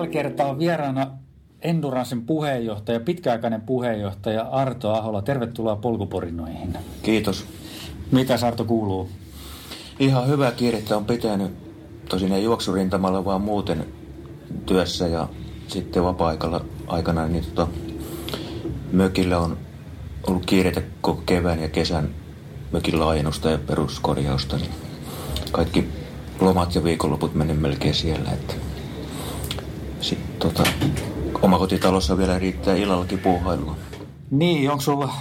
Tällä kertaa vieraana Endurancein puheenjohtaja, pitkäaikainen puheenjohtaja Arto Ahola. Tervetuloa polkuporinoihin. Kiitos. Mitä Arto kuuluu? Ihan hyvää kiirettä on pitänyt. Tosin ei juoksurintamalla, vaan muuten työssä ja sitten vapaa-aikana aikana, niin tota, mökillä on ollut kiireitä koko kevään ja kesän mökin laajennusta ja peruskorjausta. Niin kaikki lomat ja viikonloput meni melkein siellä. Että sitten tota, omakotitalossa vielä riittää illallakin puuhailua. Niin, onko sulla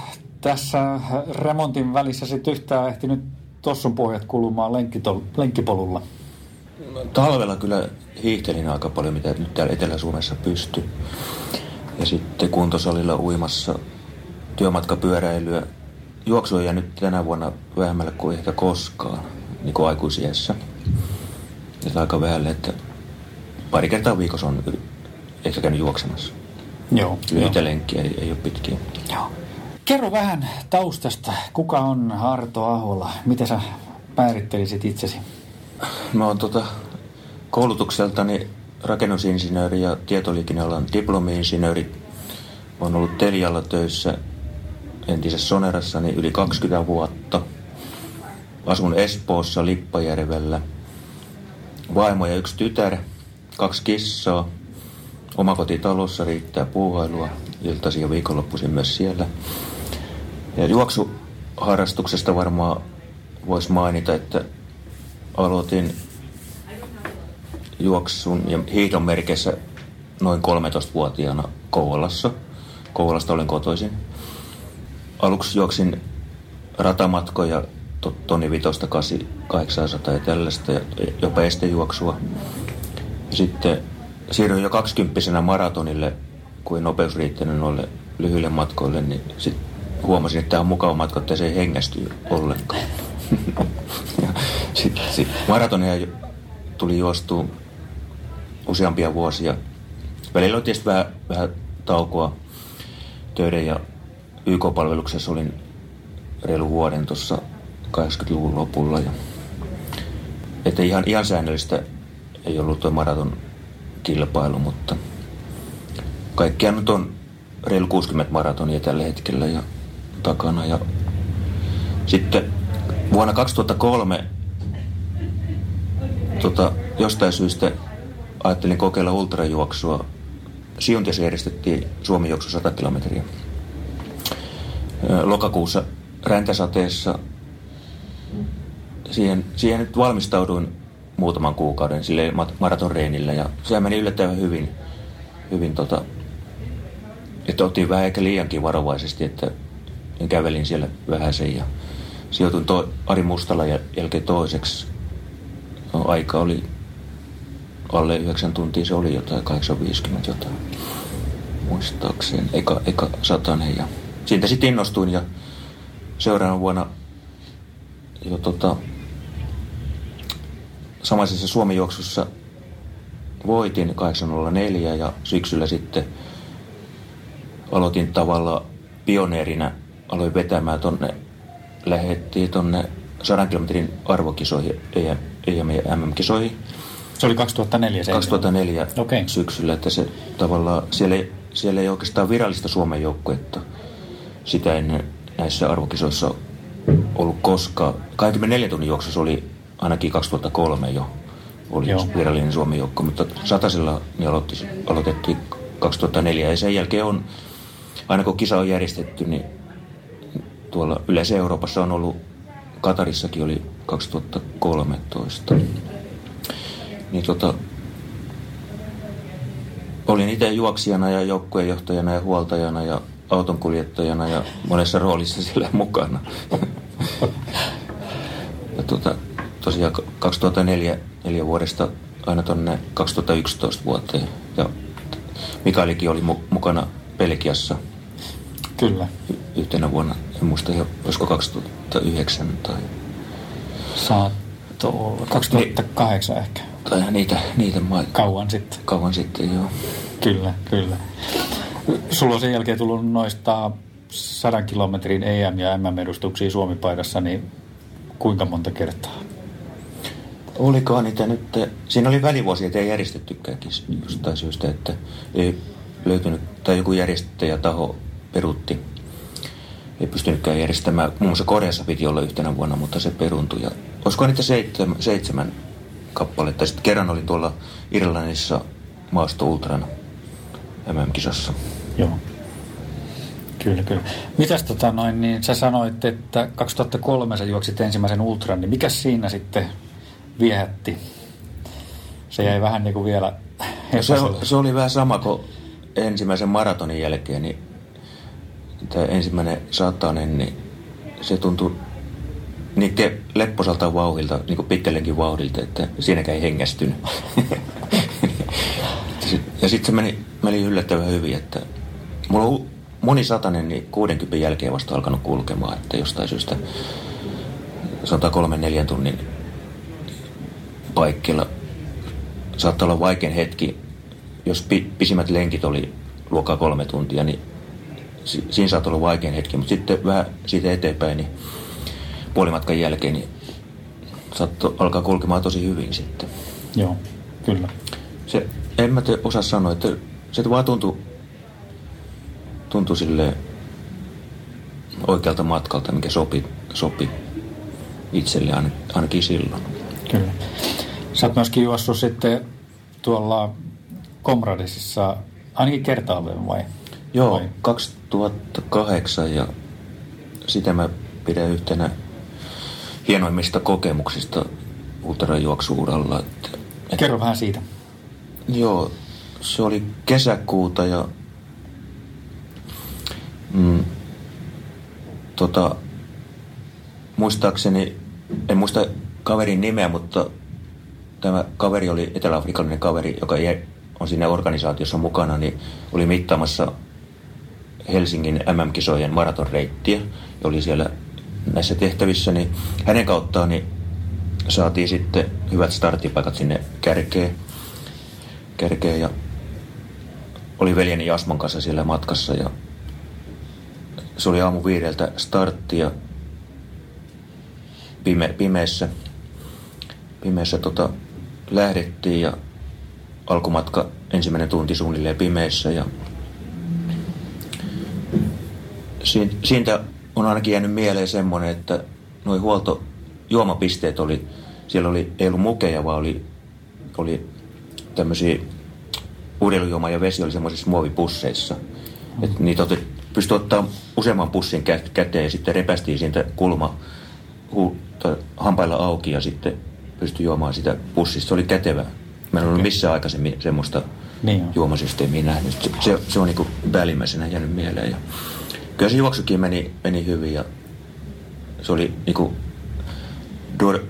tässä remontin välissä sitten yhtään ehtinyt tossun pohjat kulumaan lenkkipolulla? Talvella kyllä hiihtelin aika paljon, mitä nyt täällä Etelä-Suomessa pystyy. Ja sitten kuntosalilla uimassa työmatkapyöräilyä. Juoksu on jäänyt tänä vuonna vähemmälle kuin ehkä koskaan, niin kuin aikuisiessä. Ja aika vähälle, että pari kertaa viikossa on ehkä käynyt juoksemassa. Joo. Lyhyitä lenkkiä, ei, ei ole pitkiä. Joo. Kerro vähän taustasta. Kuka on Arto Ahola? Miten sä määrittelisit itsesi? Mä oon tota, koulutukseltani rakennusinsinööri ja tietoliikennealan diplomi-insinööri. Mä oon ollut Telialla töissä entisessä Sonerassani yli 20 vuotta. Asun Espoossa Lippajärvellä. Vaimo ja yksi tytär, kaksi kissaa. Omakotitalossa riittää puuhailua. Iltaisin ja viikonloppuisin myös siellä. Ja juoksuharrastuksesta varmaan voisi mainita, että aloitin juoksun ja hiihdon merkeissä noin 13-vuotiaana Kouvolassa. Kouvolasta olen kotoisin. Aluksi juoksin ratamatkoja tonni vitosta 800 ja tällaista, jopa estejuoksua. Sitten siirryin jo kaksikymppisenä maratonille, kuin nopeus riittänyt noille lyhyille matkoille, niin sitten huomasin, että tämä on mukava matka, että se ei hengästy ollenkaan. sitten sit maratonia tuli juostua useampia vuosia. Välillä oli tietysti vähän, vähän taukoa töiden ja YK-palveluksessa olin reilu vuoden tuossa 80-luvun lopulla. Ja, että ihan, ihan säännöllistä ei ollut tuo maraton kilpailu, mutta kaikkiaan nyt on reilu 60 maratonia tällä hetkellä ja takana. Ja sitten vuonna 2003 tota, jostain syystä ajattelin kokeilla ultrajuoksua. Siuntiassa järjestettiin Suomen juoksu 100 kilometriä. Lokakuussa räntäsateessa siihen, siihen nyt valmistauduin muutaman kuukauden sille maratonreenillä ja se meni yllättävän hyvin, hyvin tota, että otin vähän ehkä liiankin varovaisesti, että kävelin siellä vähän sen ja sijoituin to, Ari Mustala jälkeen toiseksi. No, aika oli alle 9 tuntia, se oli jotain 850 jotain muistaakseni, eka, eka satanen ja siitä sitten innostuin ja seuraavana vuonna jo tota, samaisessa Suomi-juoksussa voitin 804 ja syksyllä sitten aloitin tavalla pioneerina, aloin vetämään tonne, lähettiin tonne 100 kilometrin arvokisoihin, EM, ja MM-kisoihin. Se oli 2004 se 2004 okay. syksyllä, että se tavallaan, siellä ei, siellä ei oikeastaan virallista Suomen joukkuetta sitä ennen näissä arvokisoissa ollut koskaan. 24 tunnin juoksussa oli ainakin 2003 jo oli Joo. virallinen Suomen joukko, mutta satasella niin aloitti, aloitettiin 2004 ja sen jälkeen on, aina kun kisa on järjestetty, niin tuolla yleensä Euroopassa on ollut, Katarissakin oli 2013. Niin tota, olin itse juoksijana ja joukkueenjohtajana ja huoltajana ja autonkuljettajana ja monessa roolissa siellä mukana. ja tota, tosiaan 2004 neljä vuodesta aina tuonne 2011 vuoteen. Ja Mikaelikin oli mu- mukana Belgiassa. Kyllä. Y- yhtenä vuonna, en muista, olisiko 2009 tai... Saatto olla. 2008 Ni- ehkä. Tai niitä, niitä ma- Kauan sitten. Kauan sitten, joo. Kyllä, kyllä. Sulla on sen jälkeen tullut noista sadan kilometrin EM- ja MM-edustuksia Suomi-paidassa, niin kuinka monta kertaa? Olikohan niitä nyt, siinä oli välivuosia, että ei järjestettykään jostain syystä, että ei löytynyt, tai joku järjestäjä taho peruutti. Ei pystynytkään järjestämään. Muun muassa Koreassa piti olla yhtenä vuonna, mutta se peruntui. Ja, olisiko niitä seitsemän, seitsemän kappaletta. Sitten kerran oli tuolla Irlannissa Maasto Ultrana MM-kisassa. Joo. Kyllä, kyllä. Mitäs tota noin, niin sä sanoit, että 2003 sä juoksit ensimmäisen ultran, niin mikä siinä sitten viehätti? Se jäi vähän niin kuin vielä no se, se oli vähän sama kuin ensimmäisen maratonin jälkeen, niin tämä ensimmäinen satanen, niin se tuntui niin lepposalta vauhilta, niin kuin pitkällekin vauhdilta, että siinäkään ei hengästynyt. ja sitten se meni, meni yllättävän hyvin, että mulla on moni satanen niin 60 jälkeen vasta alkanut kulkemaan, että jostain syystä sanotaan kolmen neljän tunnin paikkeilla saattaa olla vaikein hetki, jos pisimmät lenkit oli luokkaa kolme tuntia, niin siinä saattaa olla vaikein hetki, mutta sitten vähän siitä eteenpäin, niin puolimatkan jälkeen, niin saattoi alkaa kulkemaan tosi hyvin sitten. Joo, kyllä. Se, en mä te osaa sanoa, että se vaan tuntui, tuntui sille oikealta matkalta, mikä sopi, sopi itselle ainakin silloin. Kyllä. Sä oot myöskin juossut sitten tuolla Komradisissa ainakin kertaalleen vai? Joo, vai? 2008 ja sitä mä pidän yhtenä hienoimmista kokemuksista ultrajuoksuuralla. Että, että, Kerro vähän siitä. Joo, se oli kesäkuuta ja mm, tota, muistaakseni, en muista kaverin nimeä, mutta tämä kaveri oli eteläafrikalainen kaveri, joka on siinä organisaatiossa mukana, niin oli mittaamassa Helsingin MM-kisojen maratonreittiä ja oli siellä näissä tehtävissä, niin hänen kauttaan niin saatiin sitten hyvät starttipaikat sinne kärkeen, kärkeen ja oli veljeni Jasmon kanssa siellä matkassa ja se oli aamu viideltä starttia pime, pimeässä, pimeässä tota, lähdettiin ja alkumatka ensimmäinen tunti suunnilleen pimeässä ja siitä on ainakin jäänyt mieleen semmoinen, että nuo huoltojuomapisteet oli, siellä oli, ei ollut mukeja, vaan oli, oli tämmöisiä urheilujuoma ja vesi oli semmoisissa muovipusseissa. Et niitä otet, pystyi ottaa useamman pussin käteen ja sitten repästiin siitä kulma hampailla auki ja sitten pystyi juomaan sitä pussista. Se oli kätevä. Meillä ei ollut missään aikaisemmin semmoista niin juomasysteemiä nähnyt. Se, se, se on niin päällimmäisenä jäänyt mieleen. Ja kyllä se juoksukin meni, meni hyvin ja se oli niinku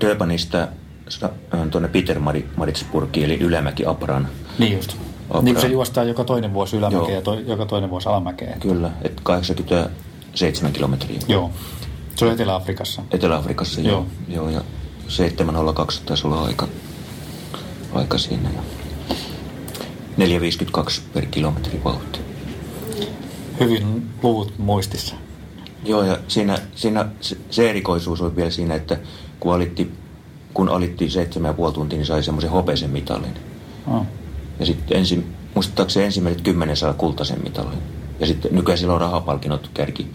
Durbanista tuonne Petermaritzburgiin eli Ylämäki Apran. Niin just. Apran. Niin se juostaa joka toinen vuosi ylämäkeä ja to, joka toinen vuosi alamäkeä. Kyllä, että 87 kilometriä. Joo. Se on Etelä-Afrikassa. Etelä-Afrikassa, joo. joo. joo ja 702 taisi olla aika, aika siinä. 4,52 per kilometri vauhti hyvin luvut muistissa. Joo, ja siinä, siinä se erikoisuus oli vielä siinä, että kun alitti, kun alitti 7,5 tuntia, niin sai semmoisen hopeisen mitalin. Oh. Ja sitten ensin, muistaakseni ensimmäiset kymmenen saa kultaisen mitalin. Ja sitten nykyään siellä on rahapalkinnot kärki,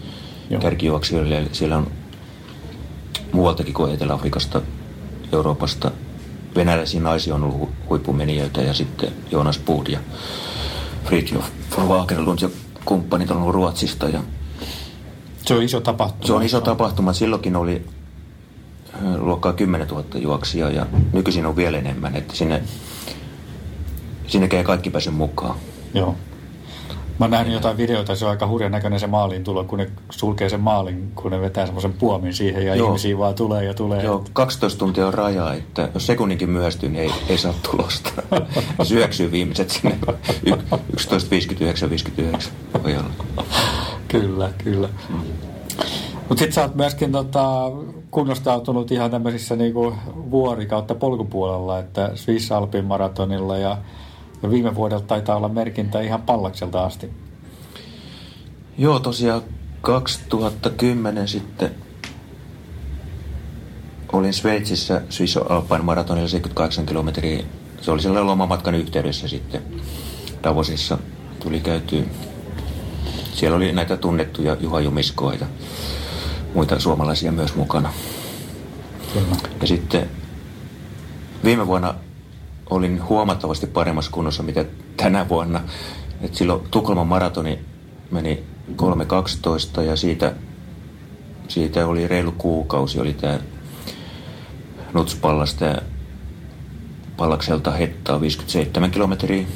kärkijuoksijoille. Siellä on muualtakin kuin Etelä-Afrikasta, Euroopasta. Venäläisiä naisia on ollut huippumenijöitä ja sitten Jonas Buud ja Fridtjof Wagerlund ja kumppanit on ollut Ruotsista. Ja se on iso tapahtuma. Se on iso tapahtuma. Silloinkin oli äh, luokkaa 10 000 juoksia ja nykyisin on vielä enemmän. Että sinne, sinne ei kaikki pääse mukaan. Joo. Mä oon nähnyt jotain videoita, se on aika hurjan näköinen se maaliin tulo, kun ne sulkee sen maalin, kun ne vetää semmoisen puomin siihen ja Joo. ihmisiä vaan tulee ja tulee. Joo, 12 tuntia on raja, että jos sekunninkin myöhästyy, niin ei, ei saa tulosta. Syöksyy viimeiset sinne 11.59-59 ojalla. Kyllä, kyllä. Mm. Mutta sitten sä oot myöskin tota, kunnostautunut ihan tämmöisissä niinku vuori- kautta polkupuolella, että Swiss Alpin maratonilla ja ja viime vuodelta taitaa olla merkintä ihan pallakselta asti. Joo, tosiaan 2010 sitten olin Sveitsissä Swiss Alpine maratonilla 78 kilometriä. Se oli sellainen lomamatkan yhteydessä sitten Davosissa. Tuli käytyä. Siellä oli näitä tunnettuja Juha Jumiskoa ja muita suomalaisia myös mukana. Kyllä. Ja sitten viime vuonna olin huomattavasti paremmassa kunnossa mitä tänä vuonna. Et silloin Tukholman maratoni meni 3.12 ja siitä, siitä oli reilu kuukausi. Oli tämä Nutspallasta ja Pallakselta hettaa 57 kilometriä.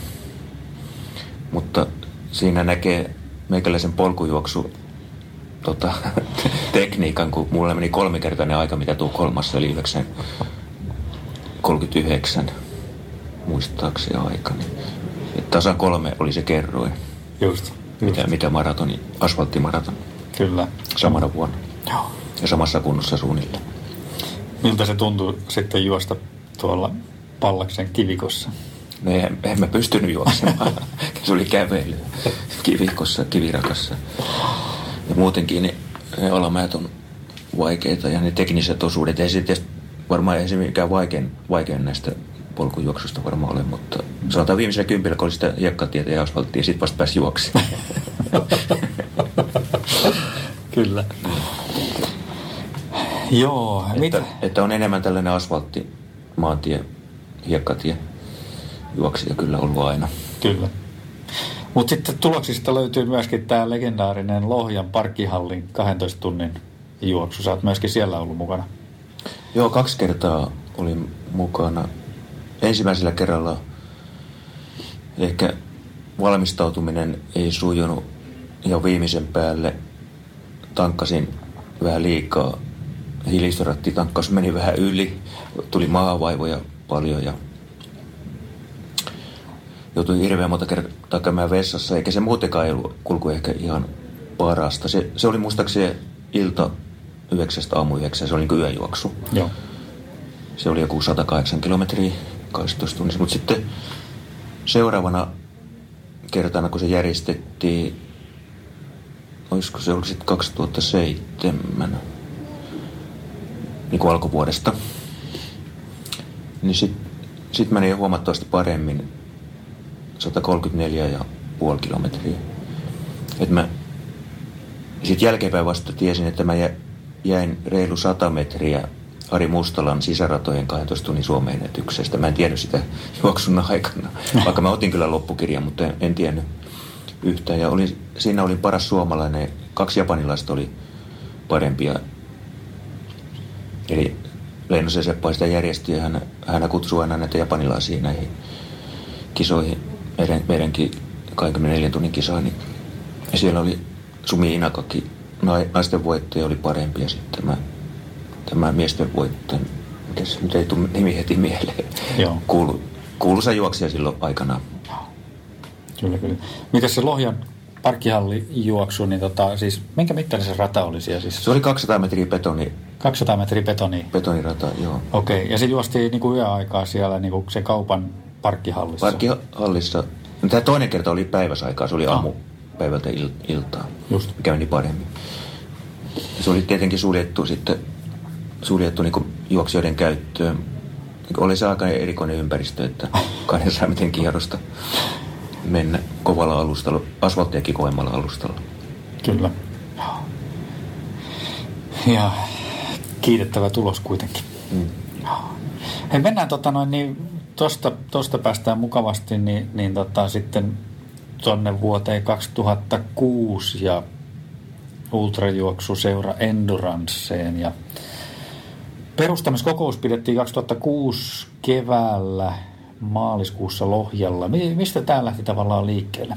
Mutta siinä näkee meikäläisen polkujuoksu tota, tekniikan, kun mulla meni kolmikertainen aika, mitä Tukholmassa, eli 9, 39 muistaakseni aika. Niin, et tasan kolme oli se kerroin, Just. mitä, mitä maratoni, asfalttimaraton Kyllä. samana vuonna. Joo. Ja samassa kunnossa suunnilleen. Miltä se tuntui sitten juosta tuolla Pallaksen kivikossa? No en, en mä pystynyt juoksemaan. se oli kävely kivikossa, kivirakassa. Ja muutenkin ne, ne alamäät on vaikeita ja ne tekniset osuudet. Ei se varmaan ei se mikään vaikein, vaikein näistä polkujuoksusta varmaan ole, mutta sanotaan viimeisellä kympillä, kun oli sitä hiekkatietä ja asfalttia, ja sitten vasta pääsi juoksi. Kyllä. Joo, mitä? että, että, on enemmän tällainen asfaltti, maantie, hiekkatie juoksija kyllä ollut aina. Kyllä. Mutta sitten tuloksista löytyy myöskin tämä legendaarinen Lohjan parkkihallin 12 tunnin juoksu. Sä oot myöskin siellä ollut mukana. Joo, kaksi kertaa olin mukana. Ensimmäisellä kerralla ehkä valmistautuminen ei sujunut ja viimeisen päälle tankkasin vähän liikaa. Hiilistoratti tankkaus meni vähän yli, tuli maavaivoja paljon ja joutui hirveän monta kertaa käymään vessassa, eikä se muutenkaan ei ollut kulku ehkä ihan parasta. Se, se oli muistaakseni ilta yhdeksästä aamu yhdeksän, se oli niin yöjuoksu. Joo. Se oli joku 108 kilometriä 12 tunnissa, mutta sitten seuraavana kertana, kun se järjestettiin, olisiko se ollut sitten 2007, niin kuin alkuvuodesta, niin sitten sit meni jo huomattavasti paremmin 134,5 kilometriä. Et mä sitten jälkeenpäin vasta tiesin, että mä jäin reilu 100 metriä Ari Mustolan sisäratojen 12 tunnin Suomen ennätyksestä. Mä en tiennyt sitä juoksun aikana, vaikka mä otin kyllä loppukirjan, mutta en, en tiennyt yhtään. Ja olin, siinä olin paras suomalainen, kaksi japanilaista oli parempia. Eli Leinosen Seppa sitä järjesti ja hän, hän kutsui aina näitä japanilaisia näihin kisoihin, meidän, meidänkin 24 tunnin kisaan. Niin, ja siellä oli Sumi Inakaki, naisten voittaja oli parempi ja sitten tämä, tämä miesten voittaja, mitäs, nyt ei tule nimi heti mieleen, Joo. Kuulu, kuuluisa juoksija silloin aikana. Kyllä, kyllä. Mitäs se Lohjan parkkihallijuoksu, niin tota, siis minkä mittainen se rata oli siellä? Siis Se oli 200 metriä betoni, 200 metriä betonia. betonirata, joo. Okei, ja se juostiin niin kuin yöaikaa siellä niin kuin sen kaupan parkkihallissa. Parkkihallissa, no, tämä toinen kerta oli päiväsaikaa, se oli Ah. aamu päivältä il, iltaa, Just. mikä meni paremmin. Ja se oli tietenkin suljettu sitten, suljettu niin juoksijoiden käyttöön. Oli se aika erikoinen ympäristö, että 200 metrin kierrosta mennä kovalla alustalla, asfalttiakin kovemmalla alustalla. Kyllä. Ja kiitettävä tulos kuitenkin. Mm. Hei, mennään tota noin, niin tosta, tosta päästään mukavasti niin, niin tota, sitten tuonne vuoteen 2006 ja ultrajuoksuseura Enduranceen ja perustamiskokous pidettiin 2006 keväällä maaliskuussa Lohjalla. Mi- Mistä tämä lähti tavallaan liikkeelle?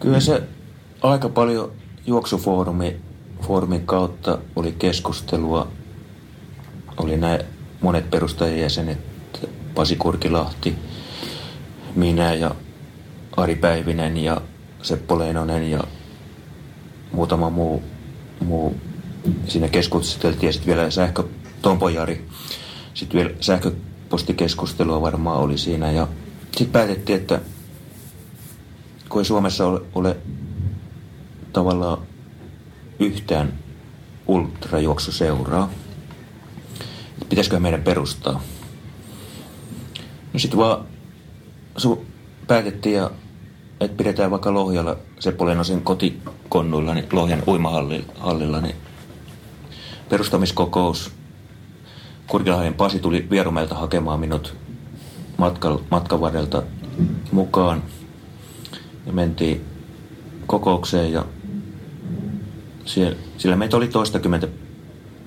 Kyllä se aika paljon juoksufoorumi foorumin kautta oli keskustelua. Oli nämä monet perustajajäsenet, Pasi Kurkilahti, minä ja Ari Päivinen ja Seppo Leinonen ja muutama muu. muu. Siinä keskusteltiin ja sitten vielä sähkö, Tompo Jari. Sitten vielä sähköpostikeskustelua varmaan oli siinä ja sitten päätettiin, että kun ei Suomessa ole, ole tavallaan yhtään ultrajuoksuseuraa, pitäisikö meidän perustaa. No sitten vaan su, päätettiin, että pidetään vaikka Lohjalla Seppo Lenosen kotikonnuilla, niin Lohjan uimahallilla, niin perustamiskokous. Kurkilainen Pasi tuli Vierumelta hakemaan minut matkan, matkan varrelta mukaan. Ja mentiin kokoukseen ja siellä, sillä meitä oli toistakymmentä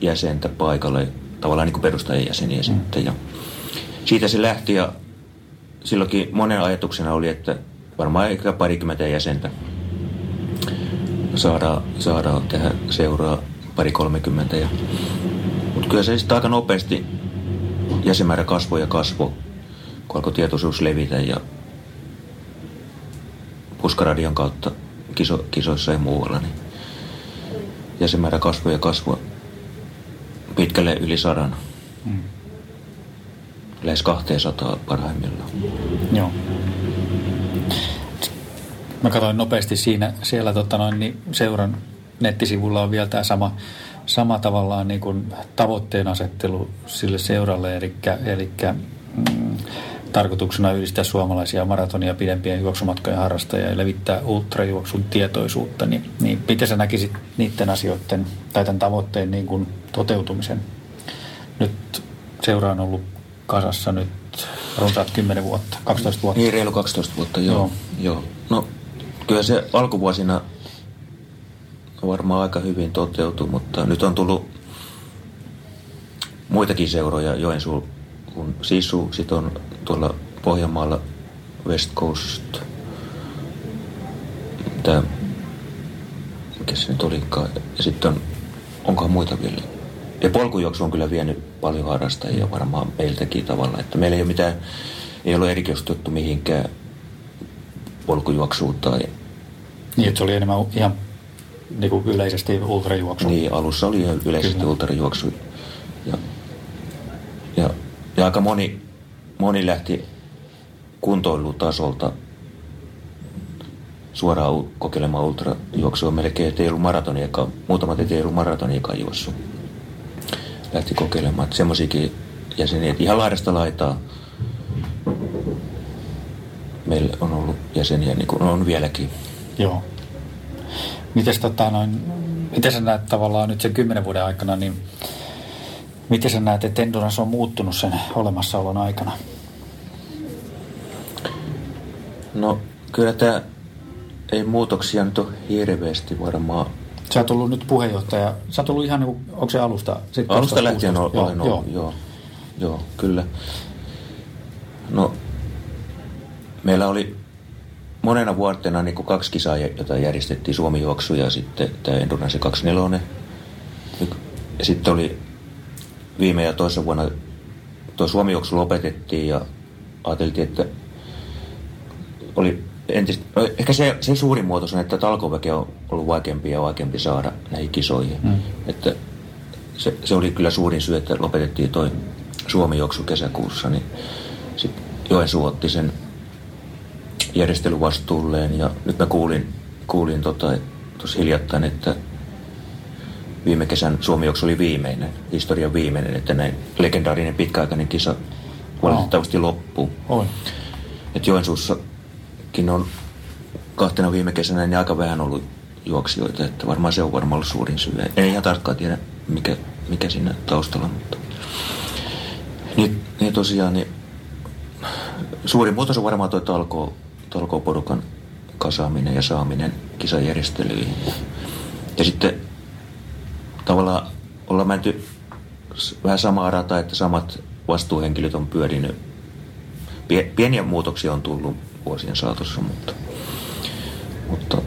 jäsentä paikalle, tavallaan niin kuin perustajien jäseniä mm. sitten. Ja siitä se lähti ja silloinkin monen ajatuksena oli, että varmaan ehkä parikymmentä jäsentä saadaan, saadaan tehdä seuraa pari kolmekymmentä. Ja, mutta kyllä se sitten aika nopeasti jäsenmäärä kasvoi ja kasvoi, kun alkoi tietoisuus levitä ja puskaradion kautta kiso, kisoissa ja muualla, niin jäsenmäärä kasvoi ja kasvoi pitkälle yli sadan. Mm. Lähes 200 parhaimmillaan. Joo. Mä katsoin nopeasti siinä, siellä tota noin, niin seuran nettisivulla on vielä tämä sama, sama tavallaan niin kuin tavoitteen asettelu sille seuralle, eli, eli mm, tarkoituksena yhdistää suomalaisia maratonia pidempien juoksumatkojen harrastajia ja levittää ultrajuoksun tietoisuutta, niin, niin miten sä näkisit niiden asioiden tai tämän tavoitteen niin kuin toteutumisen? Nyt seura on ollut kasassa nyt runsaat 10 vuotta, 12 vuotta. Niin, reilu 12 vuotta, joo. joo. joo. No, kyllä se alkuvuosina varmaan aika hyvin toteutui, mutta nyt on tullut muitakin seuroja Joensuun Sisu, sitten on tuolla Pohjanmaalla West Coast, tämä, mikä se nyt olikaan, ja sitten on, onkohan muita vielä. Ja polkujuoksu on kyllä vienyt paljon harrastajia varmaan meiltäkin tavalla, että meillä ei ole mitään, ei ole erikoistuttu mihinkään polkujuoksuun tai... Niin, että se oli enemmän ihan niin kuin yleisesti ultrajuoksu. Niin, alussa oli yleisesti Kyllä. ultrajuoksu. Ja, ja, ja aika moni, moni lähti kuntoilutasolta suoraan kokeilemaan ultrajuoksua melkein, ettei ollut maratoniakaan. Muutamat ettei ollut maratoniakaan juossut. Lähti kokeilemaan. Semmoisiakin jäseniä, että ihan laidasta laitaa meillä on ollut jäseniä, niin kuin on vieläkin. Joo. Mites, tota, noin, miten sä näet tavallaan nyt sen kymmenen vuoden aikana, niin miten sä näet, että Endurance on muuttunut sen olemassaolon aikana? No kyllä tämä ei muutoksia nyt ole hirveästi varmaan. Sä oot ollut nyt puheenjohtaja. Sä oot ollut ihan niin kuin, onko se alusta? Sitten alusta lähtien olen joo, ollut, joo. joo. Joo, kyllä. No, meillä oli monena vuotena niin kuin kaksi kisaa, jota järjestettiin Suomi-juoksu ja sitten tämä Endurance 24. Ja sitten oli viime ja toisessa vuonna tuo Suomi-juoksu lopetettiin ja ajateltiin, että oli entistä, no ehkä se, se suurin muutos on, että talkoväki on ollut vaikeampi ja vaikeampi saada näihin kisoihin. Mm. Että se, se, oli kyllä suurin syy, että lopetettiin toi Suomi-juoksu kesäkuussa, niin sitten Joensuu otti sen järjestelyvastuulleen ja nyt mä kuulin, kuulin tota, tuossa hiljattain, että viime kesän Suomi oli viimeinen, historian viimeinen, että näin legendaarinen pitkäaikainen kisa valitettavasti loppuu. Oi. Että Joensuussakin on kahtena viime kesänä niin aika vähän ollut juoksijoita, että varmaan se on varmaan ollut suurin syy. En ihan tarkkaan tiedä, mikä, mikä siinä taustalla, mutta... Niin, niin tosiaan, niin suurin muutos on varmaan tuo talko, talkooporukan kasaaminen ja saaminen kisajärjestelyihin. Ja sitten tavallaan ollaan menty vähän samaa rataa, että samat vastuuhenkilöt on pyörinyt. Pieniä muutoksia on tullut vuosien saatossa, mutta, mutta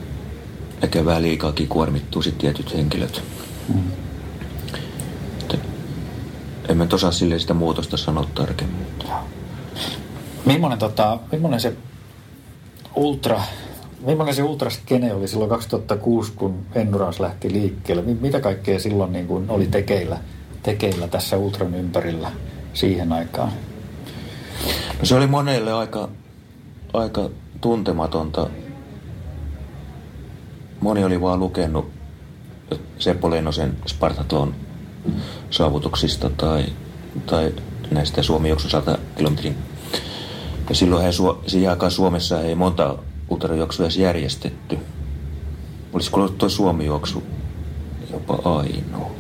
ehkä vähän liikaakin kuormittuu sitten tietyt henkilöt. Mm. En mä osaa sille sitä muutosta sanoa tarkemmin. Millainen, tota, millainen se ultra Millainen se ultraskene oli silloin 2006, kun Endurance lähti liikkeelle? Mitä kaikkea silloin niin kuin oli tekeillä, tekeillä tässä ultran ympärillä siihen aikaan? No se oli monelle aika, aika tuntematonta. Moni oli vaan lukenut Seppo Lennosen Spartaton saavutuksista tai tai näistä Suomi juoksun 100 kilometrin. Ja silloin he, siihen aikaan Suomessa ei monta ultrajuoksua edes järjestetty. Olisiko ollut tuo Suomi-juoksu jopa ainoa?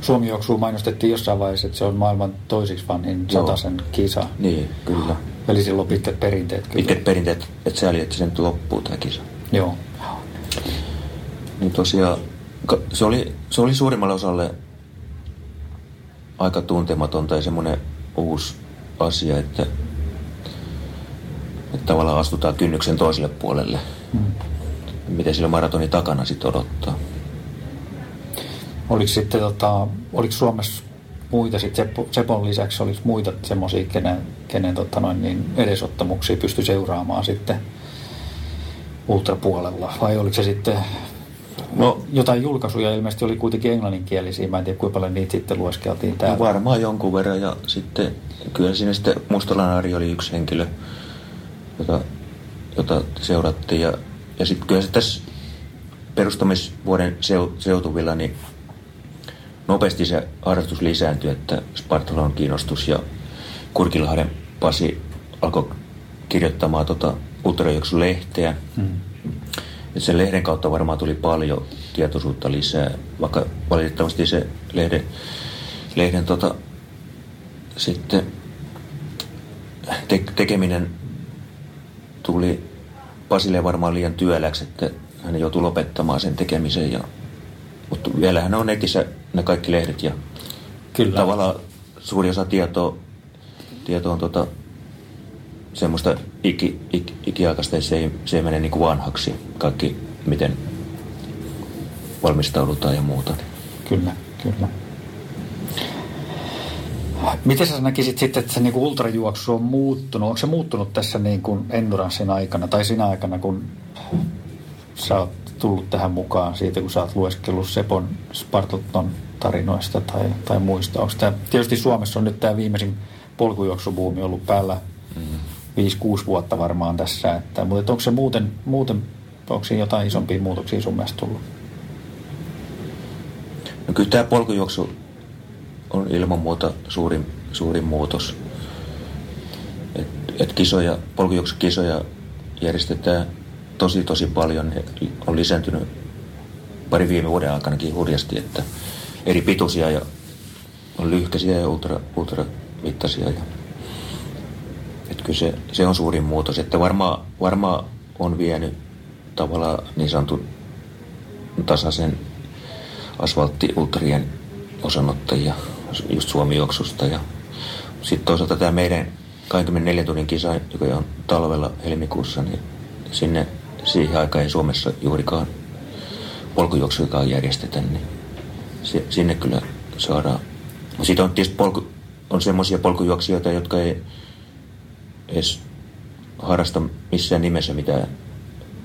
Suomi-juoksua mainostettiin jossain vaiheessa, että se on maailman toisiksi vanhin sataisen kisa. Niin, kyllä. Eli silloin pitkät perinteet. Kyllä. Pitkät perinteet, että sääli, että se nyt loppuu tämä kisa. Joo. Niin tosiaan, se oli, se oli suurimmalle osalle aika tuntematonta ja semmoinen uusi asia, että, että tavallaan astutaan kynnyksen toiselle puolelle. Hmm. Miten sillä maratoni takana sitten odottaa. Oliko sitten tota, oliko Suomessa muita sitten Sepon lisäksi, oliko muita semmoisia, kenen, kenen tota noin, niin edesottamuksia pystyi seuraamaan sitten ultrapuolella? Vai oliko se sitten No, jotain julkaisuja ilmeisesti oli kuitenkin englanninkielisiä. Mä en tiedä, kuinka paljon niitä sitten lueskeltiin täällä. No varmaan jonkun verran. Ja sitten kyllä siinä sitten Mustalan Ari oli yksi henkilö, jota, jota seurattiin. Ja, ja sitten kyllä se tässä perustamisvuoden seutuvilla, niin nopeasti se harrastus lisääntyi, että Spartalon kiinnostus ja Kurkilahden Pasi alkoi kirjoittamaan tota lehteä. Hmm. Et sen lehden kautta varmaan tuli paljon tietoisuutta lisää, vaikka valitettavasti se lehden, lehden tota, sitten te, tekeminen tuli Pasille varmaan liian työläksi, että hän joutui lopettamaan sen tekemisen. Ja, mutta vielähän on netissä ne kaikki lehdet ja Kyllä. tavallaan suuri osa tietoa, tietoa on tota, semmoista iki, iki, ikiaikaista, se ei, se ei mene niin kuin vanhaksi. Kaikki, miten valmistaudutaan ja muuta. Kyllä, kyllä. Miten sä näkisit sitten, että se niin ultrajuoksu on muuttunut? Onko se muuttunut tässä niin kuin Endurancein aikana tai siinä aikana, kun sä oot tullut tähän mukaan siitä, kun sä oot lueskellut Sepon Spartaton tarinoista tai, tai muista? Onko tämä, tietysti Suomessa on nyt tämä viimeisin polkujuoksubuumi ollut päällä mm. 5-6 vuotta varmaan tässä, että, mutta onko se muuten, muuten onko siinä jotain isompia muutoksia sun mielestä tullut? No kyllä tämä polkujuoksu on ilman muuta suurin, suurin muutos. Et, et kisoja, polkujuoksukisoja järjestetään tosi tosi paljon. On lisääntynyt pari viime vuoden aikanakin hurjasti, että eri pituisia ja on lyhkäisiä ja ultra, ultra mittaisia. Ja, että kyllä se, se on suurin muutos, että varmaan varmaa on vienyt tavallaan niin sanotun tasaisen asfalttiultrien osanottajia just Suomi-juoksusta. Ja sitten toisaalta tämä meidän 24 tunnin kisa, joka on talvella helmikuussa, niin sinne siihen aikaan ei Suomessa juurikaan polkujuoksuikaan järjestetä, niin sinne kyllä saadaan. Sitten on tietysti polku, on semmoisia polkujuoksijoita, jotka ei edes harrasta missään nimessä mitään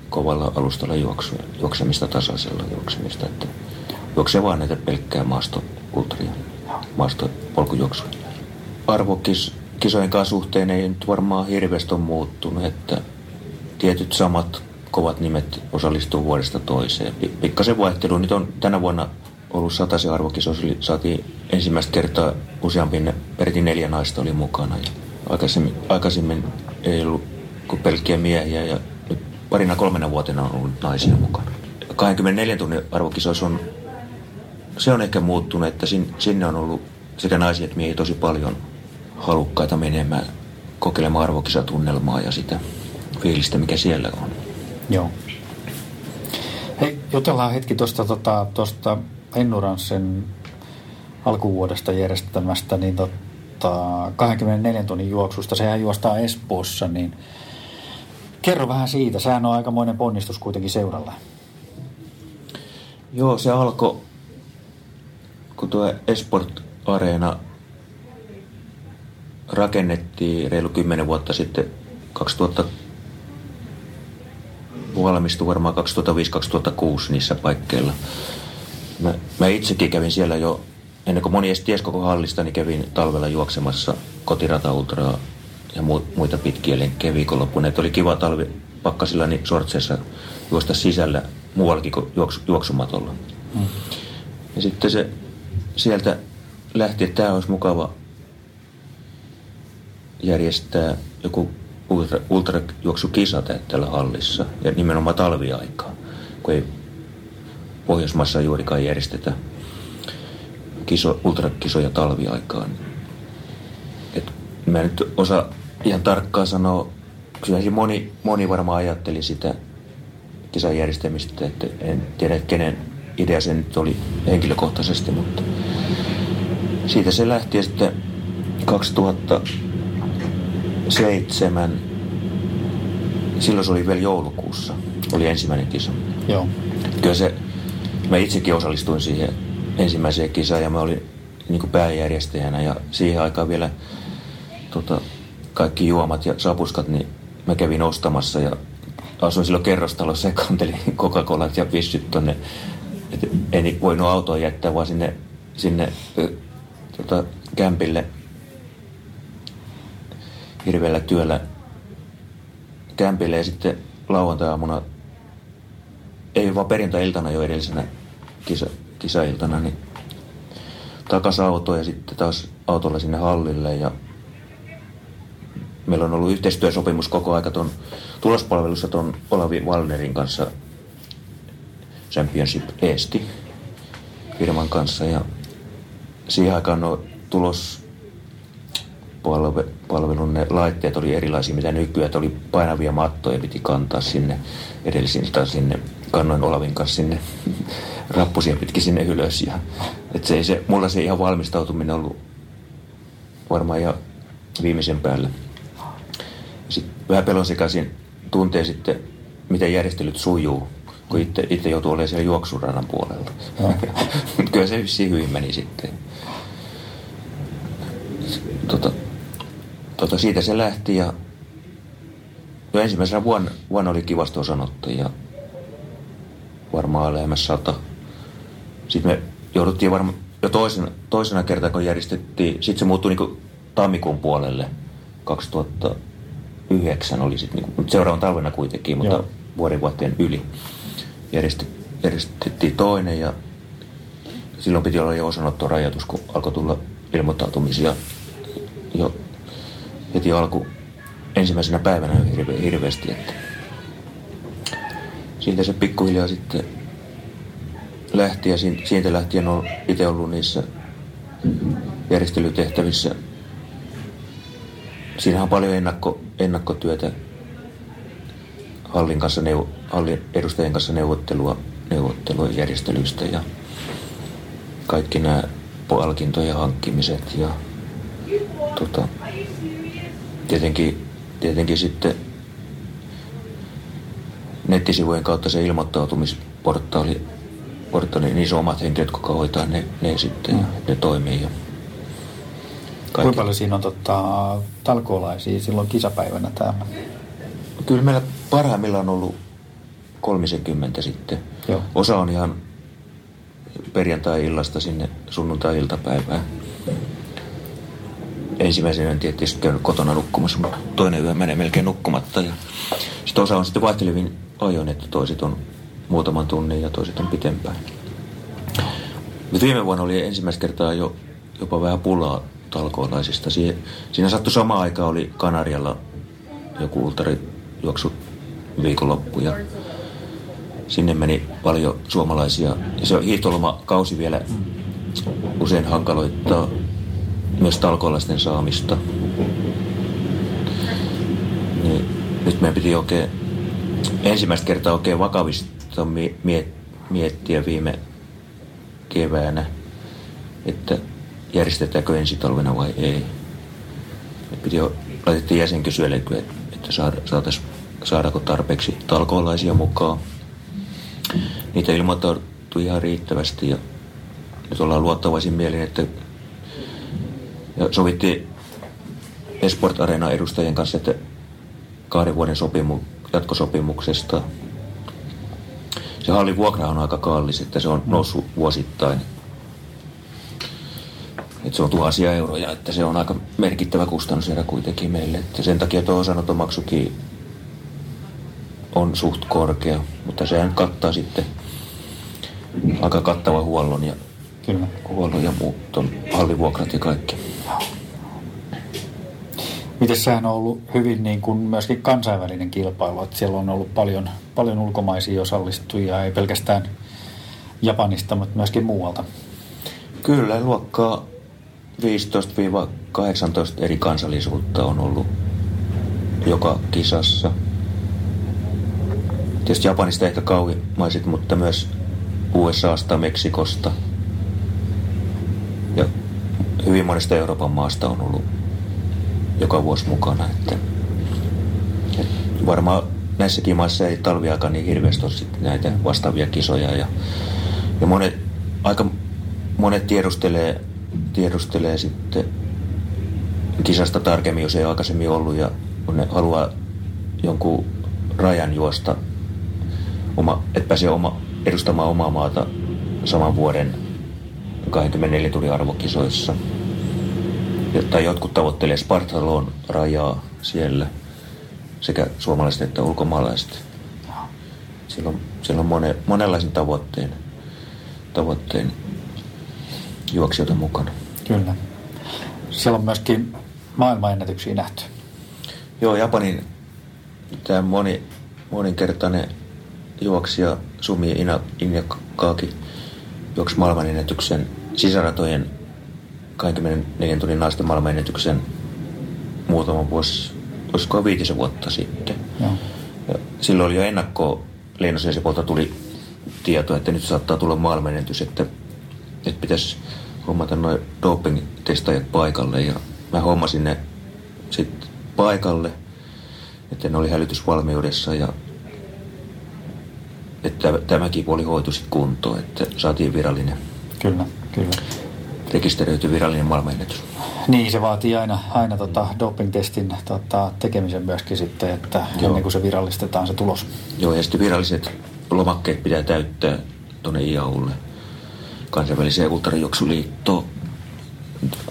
kovalla alustalla juoksua, juoksemista tasaisella juoksemista. Että juoksee vaan näitä pelkkää maastokulttuuria, maastopolkujuoksua. Arvokisojen kanssa suhteen ei nyt varmaan hirveästi ole muuttunut, että tietyt samat kovat nimet osallistuu vuodesta toiseen. Pikkasen vaihtelu. Nyt on tänä vuonna ollut sataisen arvokisoissa. Saatiin ensimmäistä kertaa useampi, peräti neljä naista oli mukana. Ja aikaisemmin, aikaisemmin ei ollut kuin pelkkiä miehiä ja nyt parina kolmena vuotena on ollut naisia mukana. 24 tunnin arvokisoissa on, se on ehkä muuttunut, että sinne on ollut sekä naisia että miehiä tosi paljon halukkaita menemään kokeilemaan arvokisatunnelmaa ja sitä fiilistä, mikä siellä on. Joo. Hei, jutellaan hetki tuosta tota, tosta Ennuranssen alkuvuodesta järjestämästä, niin tota, 24 tunnin juoksusta. Sehän juostaa Espoossa, niin kerro vähän siitä. Sehän on aikamoinen ponnistus kuitenkin seuralla. Joo, se alkoi, kun tuo Esport-areena rakennettiin reilu 10 vuotta sitten 2000 valmistui varmaan 2005-2006 niissä paikkeilla. Mä, mä itsekin kävin siellä jo, ennen kuin moni edes ties koko hallista, niin kävin talvella juoksemassa kotirata ultraa ja muita pitkiä lenkkejä viikonloppuun. Että oli kiva talvi pakkasilla niin sortseissa juosta sisällä muuallakin kuin juoksu, juoksumatolla. Mm. Ja sitten se sieltä lähti, että tämä olisi mukava järjestää joku ultra, ultrajuoksukisa tällä hallissa. Ja nimenomaan talviaikaa, kun ei Pohjoismaissa juurikaan järjestetä kiso, ultrakisoja talviaikaan. Et mä nyt osaa ihan tarkkaan sanoa, kyllä moni, moni varmaan ajatteli sitä kisan järjestämistä, että en tiedä kenen idea se nyt oli henkilökohtaisesti, mutta siitä se lähti ja sitten 2007, silloin se oli vielä joulukuussa, oli ensimmäinen kisa. Joo. Kyllä se, mä itsekin osallistuin siihen ensimmäiseen kisaan ja mä olin niin pääjärjestäjänä ja siihen aikaan vielä tota, kaikki juomat ja sapuskat, niin mä kävin ostamassa ja asuin silloin kerrostalossa ja kantelin Coca-Colat ja pissyt tonne. Et en voinut autoa jättää vaan sinne, sinne tota, kämpille hirveällä työllä kämpille. Ja sitten lauantai-aamuna, ei vaan perjantai-iltana jo edellisenä kisa, kisailtana, niin takas auto ja sitten taas autolla sinne hallille. Ja meillä on ollut yhteistyösopimus koko aika tuon tulospalvelussa tuon Olavi Walnerin kanssa Championship Eesti firman kanssa ja siihen aikaan no tulospalvelun ne laitteet oli erilaisia mitä nykyään, oli painavia mattoja piti kantaa sinne edellisiltä sinne kannoin Olavin kanssa sinne rappusia pitkin sinne ylös ja et se, se, mulla se ihan valmistautuminen ollut varmaan ihan viimeisen päälle. Sitten vähän pelon sekaisin tuntee sitten, miten järjestelyt sujuu, kun itse, itse joutuu olemaan siellä juoksuradan puolella. No. Kyllä se vissiin hyvin meni sitten. Tota, tota, siitä se lähti ja jo ensimmäisenä vuonna, vuonna oli kivasti osanottu ja varmaan lähemmäs sata. Sitten me jouduttiin varmaan jo toisena, toisena kertaa, kun järjestettiin, sitten se muuttui niin tammikuun puolelle 2000 yhdeksän oli sitten, niin seuraavan talvena kuitenkin, mutta Joo. vuoden vuoteen yli. Järjestettiin toinen ja silloin piti olla jo osanottorajoitus, kun alkoi tulla ilmoittautumisia jo heti alku ensimmäisenä päivänä hirve, hirveästi. Että siitä se pikkuhiljaa sitten lähti ja siitä lähtien on itse ollut niissä järjestelytehtävissä Siinä on paljon ennakko, ennakkotyötä hallin, kanssa, hallin edustajien kanssa neuvottelua, neuvottelua järjestelyistä ja kaikki nämä palkintojen hankkimiset ja tota, tietenkin, tietenkin sitten nettisivujen kautta se ilmoittautumisportaali, portaali, niin se omat henkilöt, jotka hoitaa ne, ne sitten ja ne toimii. Ja kaikki. Kuinka paljon siinä on tota, talkoolaisia silloin kisapäivänä täällä? Kyllä meillä parhaimmillaan on ollut 30 sitten. Joo. Osa on ihan perjantai-illasta sinne sunnuntai-iltapäivään. Ensimmäisenä en tietysti käynyt kotona nukkumassa, mutta toinen yö menee melkein nukkumatta. Ja sitten osa on sitten vaihtelevin ajoin, että toiset on muutaman tunnin ja toiset on pitempään. Mutta viime vuonna oli ensimmäistä kertaa jo jopa vähän pulaa talkoolaisista. Siinä, sattui sama aika oli Kanarialla joku ultarijuoksu viikonloppu ja sinne meni paljon suomalaisia. Ja se hiihtolomakausi vielä usein hankaloittaa myös talkoolaisten saamista. Niin, nyt meidän piti oikein ensimmäistä kertaa oikein vakavista miettiä viime keväänä, että järjestetäänkö ensi talvena vai ei. Me piti jo, laitettiin jäsenkysyjälle, että saataisiin saadaanko tarpeeksi talkoolaisia mukaan. Niitä ilmoittautui ihan riittävästi ja nyt ollaan luottavaisin mielin, että ja sovittiin Esport Arena edustajien kanssa, että kahden vuoden sopimu, jatkosopimuksesta. Se hallin vuokra on aika kallis, että se on noussut vuosittain että se on tuhansia euroja, että se on aika merkittävä kustannuserä kuitenkin meille. Että sen takia tuo osanotomaksukin on suht korkea, mutta sehän kattaa sitten aika kattava huollon ja Kyllä. Huollo ja muut on hallivuokrat ja kaikki. Miten sehän on ollut hyvin niin kuin myöskin kansainvälinen kilpailu, että siellä on ollut paljon, paljon ulkomaisia osallistujia, ei pelkästään Japanista, mutta myöskin muualta. Kyllä, luokkaa 15-18 eri kansallisuutta on ollut joka kisassa. Tietysti Japanista ehkä kauimaiset, mutta myös USAsta, Meksikosta ja hyvin monesta Euroopan maasta on ollut joka vuosi mukana. Että, että varmaan näissäkin maissa ei talviaika niin hirveästi ole näitä vastaavia kisoja. Ja, ja monet, aika monet tiedustelee, tiedustelee sitten kisasta tarkemmin, jos ei aikaisemmin ollut, ja ne haluaa jonkun rajan juosta, oma, että pääsee oma, edustamaan omaa maata saman vuoden 24 tunnin arvokisoissa. Tai jotkut tavoittelee Spartalon rajaa siellä, sekä suomalaiset että ulkomaalaiset. Siellä on, siellä on mone, monenlaisen tavoitteen, tavoitteen juoksijoita mukana. Kyllä. Siellä on myöskin maailmanennätyksiä nähty. Joo, Japanin tämä moni, moninkertainen juoksija Sumi Ina, Injakaki juoksi maailmanennätyksen sisäratojen 24 tunnin naisten maailmanennätyksen muutama vuosi, olisiko viitisen vuotta sitten. Joo. Ja silloin oli jo ennakkoon Leinosen tuli tieto, että nyt saattaa tulla maailmanennätys, että, että pitäisi hommata noin doping-testaajat paikalle. Ja mä hommasin ne sitten paikalle, että ne oli hälytysvalmiudessa ja että tämäkin puoli hoitui sitten kuntoon, että saatiin virallinen. Kyllä, kyllä. Rekisteröity virallinen maailmanennätys. Niin, se vaatii aina, aina tota doping-testin tota, tekemisen myöskin sitten, että Joo. ennen kuin se virallistetaan se tulos. Joo, ja sitten viralliset lomakkeet pitää täyttää tuonne IAUlle, kansainväliseen ultrajuoksuliittoon,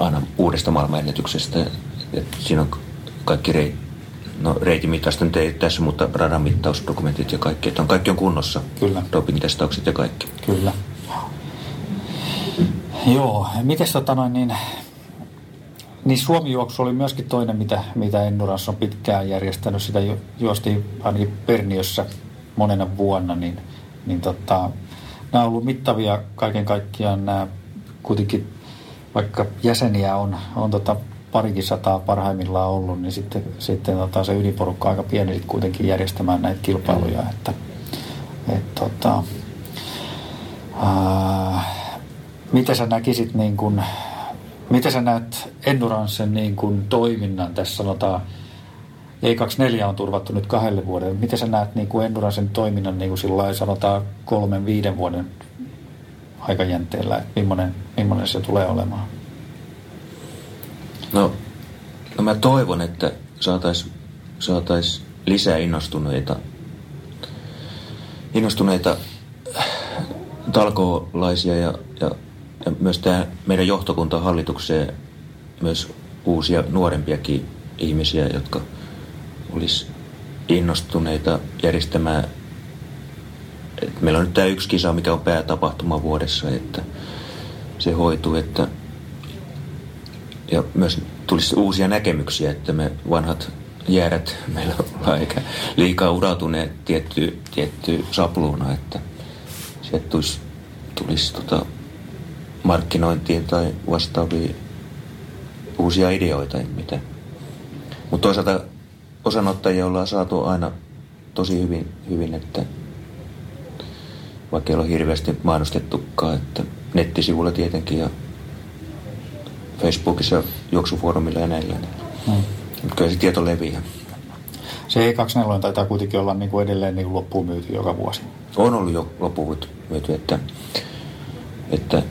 aina uudesta maailmanennätyksestä. Et siinä on kaikki reit, no, reitimittaista nyt ei tässä, mutta radan mittausdokumentit ja kaikki, että on kaikki on kunnossa. Kyllä. Doping-testaukset ja kaikki. Kyllä. Joo, miten tota noin, niin, niin Suomi-juoksu oli myöskin toinen, mitä, mitä Endurance on pitkään järjestänyt. Sitä ju, juostiin ainakin Perniössä monena vuonna, niin, niin tota, nämä on ollut mittavia kaiken kaikkiaan nämä kuitenkin, vaikka jäseniä on, on tota parikin sataa parhaimmillaan ollut, niin sitten, sitten tota, se ydinporukka aika pieni kuitenkin järjestämään näitä kilpailuja. Että, et, tota, ää, miten sä näkisit, niin kun, miten sä näet Endurancen niin kun, toiminnan tässä sanotaan, E24 on turvattu nyt kahdelle vuodelle. Miten sä näet niin kuin Endurancen toiminnan niin kuin sillä sanotaan kolmen, viiden vuoden aikajänteellä, että millainen, millainen se tulee olemaan? No, no mä toivon, että saataisiin saatais lisää innostuneita, innostuneita talkoolaisia ja, ja, ja myös tämä meidän johtokunta hallitukseen myös uusia nuorempiakin ihmisiä, jotka olisi innostuneita järjestämään. Et meillä on nyt tämä yksi kisa, mikä on päätapahtuma vuodessa, että se hoituu, että ja myös tulisi uusia näkemyksiä, että me vanhat jäärät meillä ollaan eikä liikaa urautuneet tietty, tietty sapluuna, että sieltä tulisi, tulisi tota markkinointiin tai vastaavia uusia ideoita, mitä. Mutta toisaalta osanottajia ollaan saatu aina tosi hyvin, hyvin että vaikka ei ole hirveästi mainostettukaan, että nettisivuilla tietenkin ja Facebookissa, juoksufoorumilla ja näillä. Niin. Hmm. Kyllä se tieto leviää. Se E24 taitaa kuitenkin olla niin kuin edelleen niin kuin loppuun myyty joka vuosi. On ollut jo loppuun myyty, että, että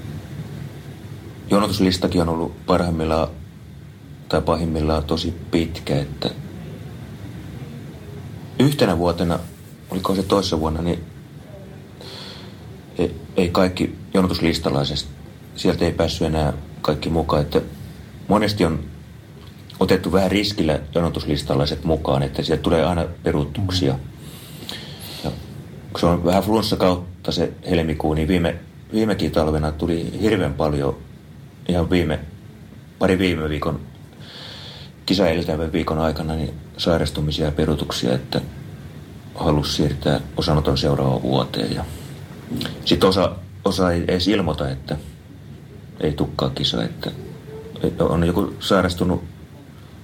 jonotuslistakin on ollut parhaimmillaan tai pahimmillaan tosi pitkä, että yhtenä vuotena, oliko se toisessa vuonna, niin ei, ei kaikki jonotuslistalaisesta, sieltä ei päässyt enää kaikki mukaan. Että monesti on otettu vähän riskillä jonotuslistalaiset mukaan, että sieltä tulee aina peruutuksia. Ja se on vähän flunssa kautta se helmikuu, niin viime, viimekin talvena tuli hirveän paljon ihan viime, pari viime viikon kisa viikon aikana niin sairastumisia ja perutuksia, että halusi siirtää osanoton seuraavaan vuoteen. Ja sitten osa, osa ei edes ilmoita, että ei tukkaa kisa, että on joku sairastunut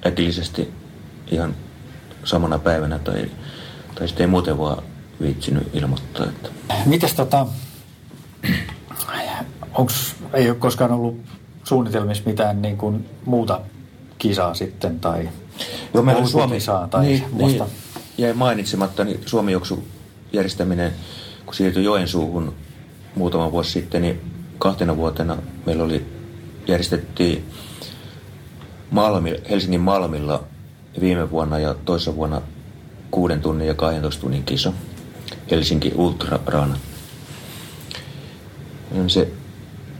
äkillisesti ihan samana päivänä tai, tai sitten ei muuten vaan viitsinyt ilmoittaa. Että. Mites tota, onks, ei ole koskaan ollut suunnitelmissa mitään niin kuin muuta kisaa sitten tai Joo, meillä oli Suomi, kisaa tai niin, niin, jäi mainitsematta, niin Suomi järjestäminen, kun siirtyi Joensuuhun muutama vuosi sitten, niin kahtena vuotena meillä oli, järjestettiin Malmi, Helsingin Malmilla viime vuonna ja toisessa vuonna kuuden tunnin ja 12 tunnin kisa. Helsinki Ultra Run. Se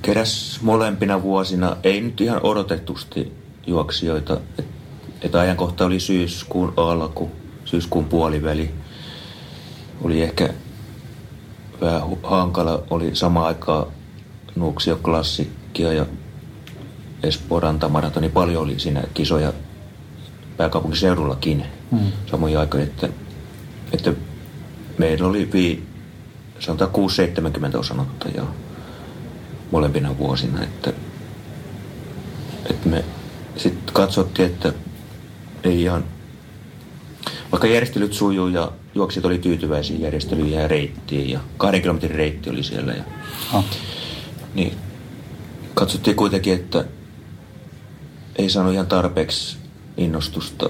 keräs molempina vuosina, ei nyt ihan odotetusti juoksijoita. Että et ajankohta oli syyskuun alku, syyskuun puoliväli. Oli ehkä vähän hankala, oli sama aikaa Nuuksio Klassikkia ja Espoo Rantamaratoni. Paljon oli siinä kisoja pääkaupunkiseudullakin mm. samoin aikoihin, että, että meillä oli vii, sanotaan 6-70 osanottajaa molempina vuosina, että, että me sitten katsottiin, että ei ihan, vaikka järjestelyt sujuu ja juoksit oli tyytyväisiä järjestelyjä ja reittiin ja kahden kilometrin reitti oli siellä. Ja, oh. Niin katsottiin kuitenkin, että ei saanut ihan tarpeeksi innostusta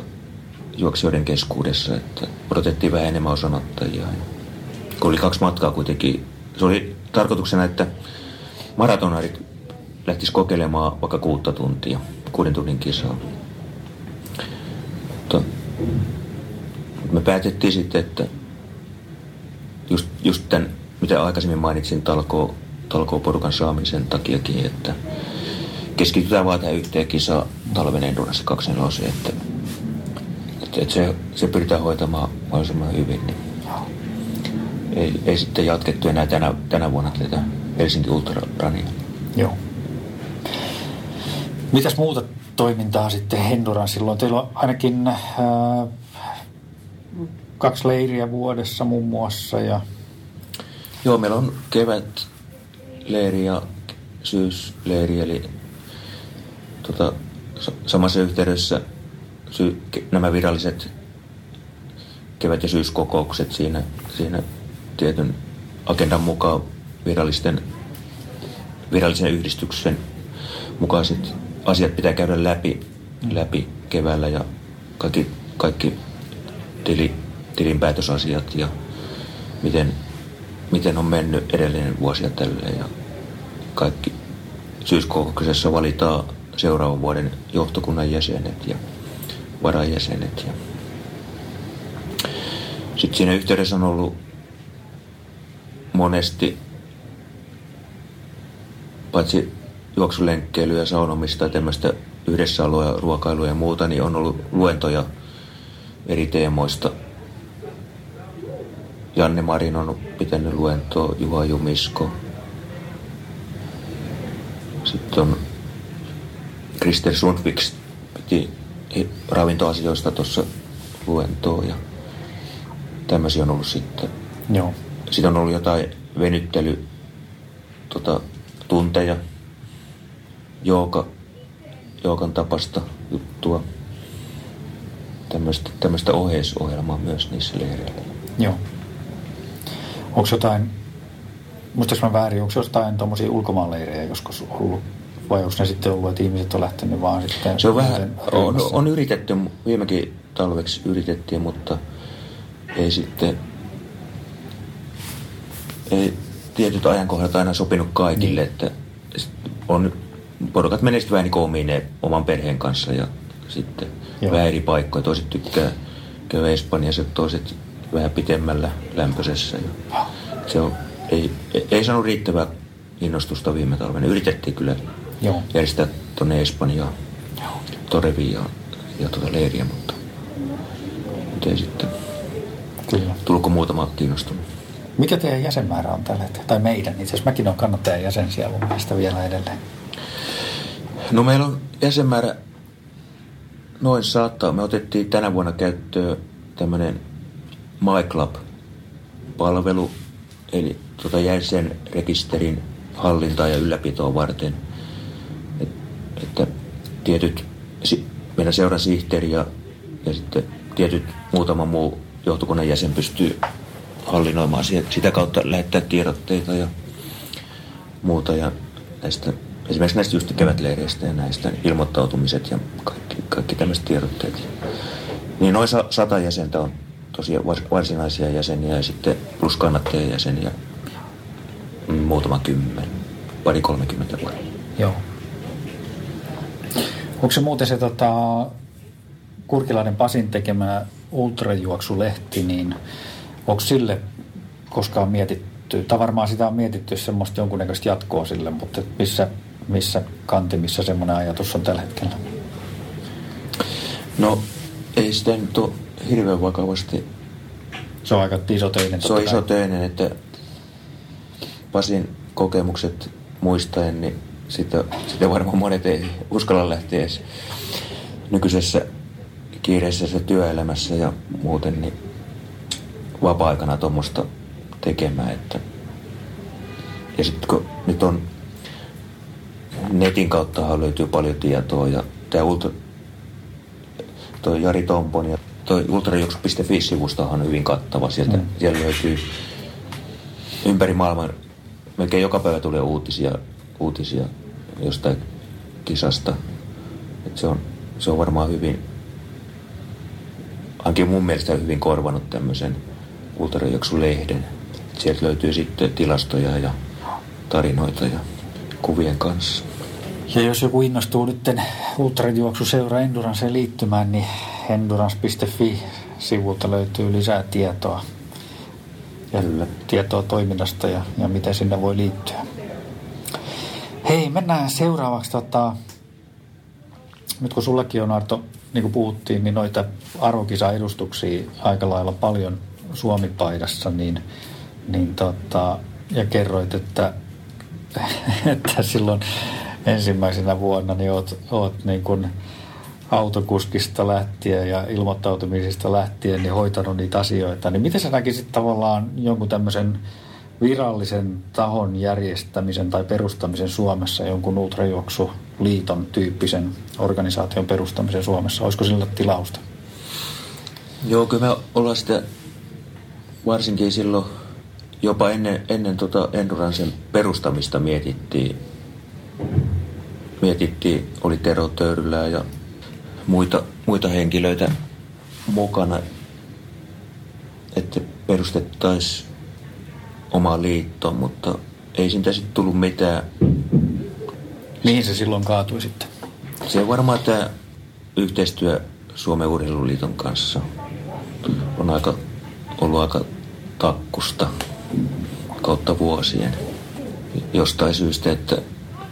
juoksijoiden keskuudessa, että odotettiin vähän enemmän osanottajia. Kun oli kaksi matkaa kuitenkin, se oli tarkoituksena, että maratonarit lähtis kokeilemaan vaikka kuutta tuntia, kuuden tunnin kisaa. Mutta me päätettiin sitten, että just, just tämän, mitä aikaisemmin mainitsin, talkoo, talkoo porukan saamisen takiakin, että keskitytään vaan tähän yhteen kisaan talven endurance 24, että, että, että se, se pyritään hoitamaan mahdollisimman hyvin. Niin ei, ei sitten jatkettu enää tänä, tänä vuonna tätä Helsinki Ultra Runia. Joo. Mitäs muuta toimintaa sitten Henduran silloin? Teillä on ainakin äh, kaksi leiriä vuodessa muun muassa. Ja... Joo, meillä on kevät leiri ja syysleiri, eli tota, samassa yhteydessä sy- nämä viralliset kevät- ja syyskokoukset siinä, siinä tietyn agendan mukaan virallisten, virallisen yhdistyksen mukaiset asiat pitää käydä läpi, läpi keväällä ja kaikki, kaikki tili, tilinpäätösasiat ja miten, miten on mennyt edellinen vuosi ja tälleen. Ja kaikki syyskokouksessa valitaan seuraavan vuoden johtokunnan jäsenet ja varajäsenet. Ja sitten siinä yhteydessä on ollut monesti paitsi juoksulenkkeilyä, saunomista ja tämmöistä yhdessäoloa ruokailua ja muuta, niin on ollut luentoja eri teemoista. Janne Marin on pitänyt luentoa, Juha Jumisko. Sitten on Krister Sundviks piti ravintoasioista tuossa luentoa ja tämmöisiä on ollut sitten. Joo. Sitten on ollut jotain venyttely tota, tunteja, jooga, joogan tapasta juttua. Tämmöistä, tämmöistä oheisohjelmaa myös niissä leireillä. Joo. Onko jotain, muistaaks mä väärin, onko jotain tuommoisia ulkomaanleirejä joskus ollut? Vai onko ne sitten ollut, että ihmiset on lähtenyt vaan sitten... Se on vähän, on, on yritetty, viimekin talveksi yritettiin, mutta ei sitten ei tietyt ajankohdat aina sopinut kaikille, niin. että on, porukat menee sitten vähän niin omiin oman perheen kanssa ja sitten Joo. vähän eri paikkoja. Toiset tykkää käydä Espanjassa, toiset vähän pitemmällä lämpöisessä. Ja se on, ei, ei saanut riittävää innostusta viime talvena. Yritettiin kyllä Joo. järjestää tuonne Espanjaan, Toreviin ja, ja tuota leiriä, mutta, mutta ei sitten. Kyllä. Tulko muutama kiinnostunut? Mikä teidän jäsenmäärä on tällä hetkellä? Tai meidän, itse asiassa mäkin olen kannattajan jäsen siellä mun mielestä vielä edelleen. No meillä on jäsenmäärä noin saattaa. Me otettiin tänä vuonna käyttöön tämmöinen MyClub-palvelu, eli tota jäsenrekisterin hallintaa ja ylläpitoa varten. Et, että tietyt, meidän seuran sihteeri ja, ja sitten tietyt muutama muu johtokunnan jäsen pystyy hallinnoimaan sitä kautta lähettää tiedotteita ja muuta. Ja näistä, esimerkiksi näistä just kevätleireistä ja näistä ilmoittautumiset ja kaikki, kaikki tämmöiset tiedotteet. Niin noin sata jäsentä on tosiaan varsinaisia jäseniä ja sitten plus kannattajajäseniä muutama kymmen, pari kolmekymmentä vuotta. Joo. Onko se muuten se tota, Kurkilainen Pasin tekemä ultrajuoksulehti, niin onko sille koskaan mietitty, tai varmaan sitä on mietitty semmoista jonkunnäköistä jatkoa sille, mutta missä, missä kantimissa semmoinen ajatus on tällä hetkellä? No ei sitä nyt ole hirveän vakavasti. Se on aika isoteinen. Se on isoteinen, että Pasin kokemukset muistaen, niin sitä, sitä varmaan monet ei uskalla lähteä edes nykyisessä kiireisessä työelämässä ja muuten niin vapaa-aikana tuommoista tekemään. Että ja sitten kun nyt on netin kautta löytyy paljon tietoa ja tämä ultra, toi Jari Tompon ja toi ultrajuoksu.fi-sivusta on hyvin kattava. Sieltä, mm. Siellä löytyy ympäri maailman, melkein joka päivä tulee uutisia, uutisia jostain kisasta. Et se, on, se on varmaan hyvin, ainakin mun mielestä hyvin korvanut tämmöisen ultrajuoksulehden. Sieltä löytyy sitten tilastoja ja tarinoita ja kuvien kanssa. Ja jos joku innostuu nyt ultrajuoksuseura Enduranceen liittymään, niin endurance.fi-sivulta löytyy lisää tietoa. Ja Kyllä. tietoa toiminnasta ja, ja miten sinne voi liittyä. Hei, mennään seuraavaksi. Tota, nyt kun sullakin on Arto, niin kuin puhuttiin, niin noita arvokisa-edustuksia aika lailla paljon Suomi-paidassa, niin, niin tota, ja kerroit, että, että silloin ensimmäisenä vuonna niin oot, oot niin kuin autokuskista lähtien ja ilmoittautumisista lähtien niin hoitanut niitä asioita, niin miten sä näkisit tavallaan jonkun tämmöisen virallisen tahon järjestämisen tai perustamisen Suomessa, jonkun ultrajuoksuliiton tyyppisen organisaation perustamisen Suomessa? Olisiko sillä tilausta? Joo, kyllä me ollaan sitä varsinkin silloin jopa ennen, ennen tota Endurancen perustamista mietittiin, mietittiin, oli Tero Töyrylää ja muita, muita henkilöitä mukana, että perustettaisiin oma liitto, mutta ei siitä sitten tullut mitään. Mihin se silloin kaatui sitten? Se varmaan tämä yhteistyö Suomen Urheiluliiton kanssa on aika, ollut aika takkusta kautta vuosien. Jostain syystä, että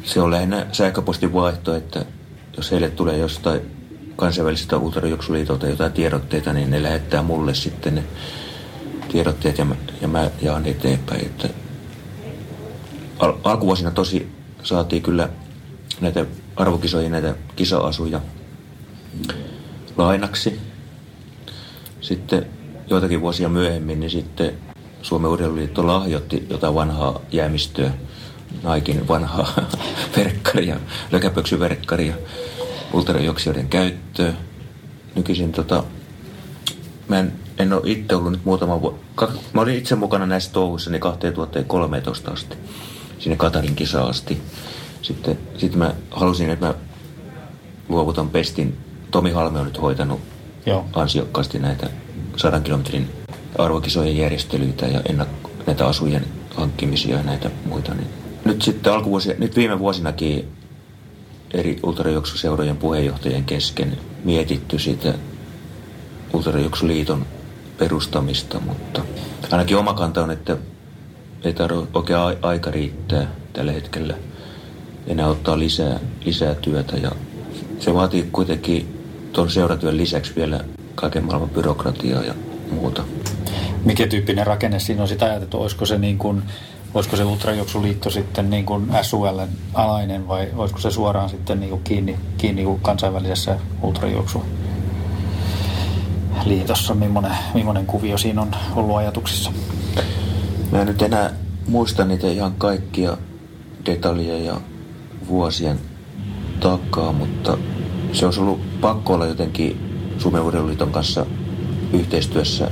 se on lähinnä sähköpostin vaihto, että jos heille tulee jostain kansainvälisestä ultrajuoksuliitolta jotain tiedotteita, niin ne lähettää mulle sitten ne tiedotteet ja mä, ja mä jaan eteenpäin. Että al- alkuvuosina tosi saatiin kyllä näitä arvokisoja, näitä kisa-asuja lainaksi. Sitten joitakin vuosia myöhemmin, niin sitten Suomen Urheiluliitto lahjoitti jotain vanhaa jäämistöä, Naikin vanhaa verkkaria, lökäpöksyverkkaria ultrajuoksijoiden käyttöön. Nykyisin tota, mä en, en ole itse ollut nyt muutama vuosi. Mä olin itse mukana näissä touhuissa niin 2013 asti, sinne Katarin kisa asti. Sitten, sitten mä halusin, että mä luovutan pestin. Tomi Halme on nyt hoitanut Joo. ansiokkaasti näitä sadan kilometrin arvokisojen järjestelyitä ja ennakko, näitä asujen hankkimisia ja näitä muita. Niin nyt sitten alkuvuosia, nyt viime vuosinakin eri ultrajuoksuseurojen puheenjohtajien kesken mietitty sitä ultrajuoksuliiton perustamista, mutta ainakin oma kanta on, että ei tarvitse oikein aika riittää tällä hetkellä enää ottaa lisää, lisää työtä ja se vaatii kuitenkin tuon seuratyön lisäksi vielä kaiken maailman byrokratiaa ja muuta. Mikä tyyppinen rakenne siinä on sitä ajateltu? Olisiko se, niin kuin, olisiko se ultrajuoksuliitto sitten niin kuin SUL alainen vai olisiko se suoraan sitten niin kuin kiinni, kiinni kuin kansainvälisessä ultrajuoksuliitossa? Millainen, millainen kuvio siinä on ollut ajatuksissa? Mä en nyt enää muista niitä ihan kaikkia detaljeja ja vuosien takaa, mutta se olisi ollut pakko olla jotenkin Suomen kanssa yhteistyössä,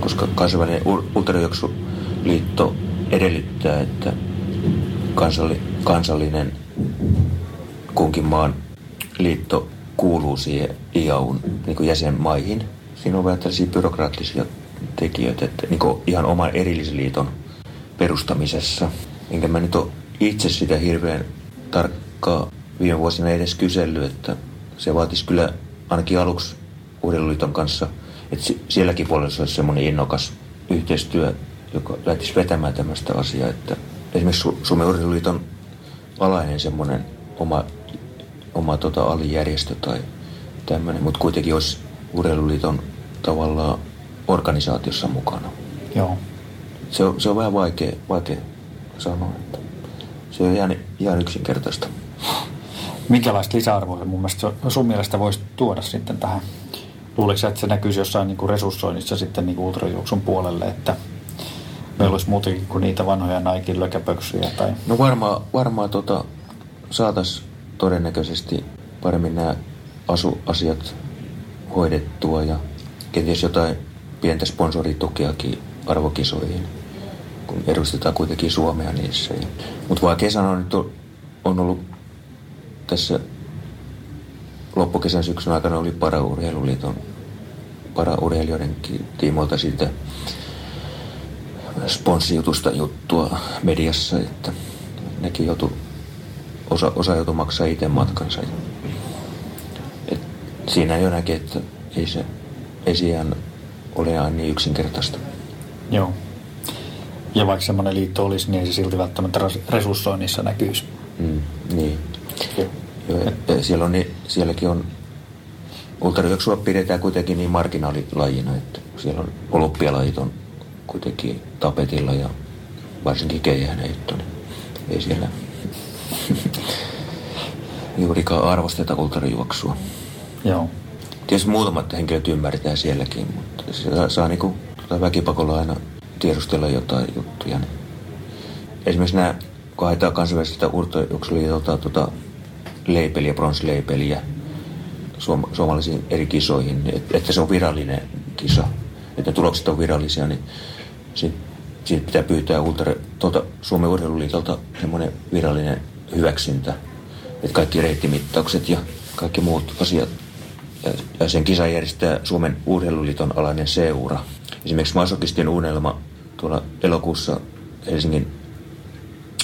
koska kansainvälinen ultrajuoksuliitto edellyttää, että kansalli, kansallinen kunkin maan liitto kuuluu siihen IAUn niin jäsenmaihin. Siinä on vähän tällaisia byrokraattisia tekijöitä, että niin ihan oman erillisliiton perustamisessa. Enkä mä nyt ole itse sitä hirveän tarkkaa viime vuosina edes kysellyt, että se vaatisi kyllä ainakin aluksi Urheiluliiton kanssa, että sielläkin puolella olisi semmoinen innokas yhteistyö, joka lähtisi vetämään tämmöistä asiaa, että esimerkiksi Suomen Urheiluliiton alainen semmoinen oma, oma tota, alijärjestö tai tämmöinen, mutta kuitenkin olisi Urheiluliiton tavallaan organisaatiossa mukana. Joo. Se on, se on vähän vaikea, vaikea sanoa, että se on ihan, ihan yksinkertaista. Minkälaista lisäarvoa mun mielestä sun mielestä voisi tuoda sitten tähän? Luuletko että se näkyisi jossain niin kuin resurssoinnissa sitten niin kuin ultrajuoksun puolelle, että meillä olisi muutenkin kuin niitä vanhoja Naikin lökäpöksyjä? Tai... No varmaan varmaa tota, saataisiin todennäköisesti paremmin nämä asuasiat hoidettua ja kenties jotain pientä sponsoritukeakin arvokisoihin, kun edustetaan kuitenkin Suomea niissä. Mutta vaikea sanoa, että on ollut tässä loppukesän syksyn aikana oli Paraurheiluliiton paraurheilijoiden tiimoilta siitä sponssijutusta juttua mediassa, että nekin joutu, osa, osa joutui maksaa itse matkansa. Et siinä jo näkee, että ei se ei siihen ole ihan niin yksinkertaista. Joo. Ja vaikka semmoinen liitto olisi, niin ei se silti välttämättä resurssoinnissa näkyisi. Mm, niin. Joo. Ja siellä on, niin, sielläkin on, ultrajuoksua pidetään kuitenkin niin marginaalilajina, että siellä on olympialajit on kuitenkin tapetilla ja varsinkin keihäänheitto, niin ei siellä juurikaan arvosteta ultrajuoksua. Joo. Tietysti muutamat henkilöt ymmärtää sielläkin, mutta se saa, saa niin kuin, tota väkipakolla aina tiedustella jotain juttuja. Niin. Esimerkiksi nämä, kun haetaan kansainvälisestä urtojuoksuliitolta tuota leipeliä, bronsleipeliä suom- suomalaisiin eri kisoihin, niin että se on virallinen kisa, että ne tulokset on virallisia, niin siitä, siitä pitää pyytää ultra, tuolta Suomen urheiluliitolta semmoinen virallinen hyväksyntä, että kaikki reittimittaukset ja kaikki muut asiat ja sen kisan järjestää Suomen urheiluliiton alainen seura. Esimerkiksi Masokistin unelma tuolla elokuussa Helsingin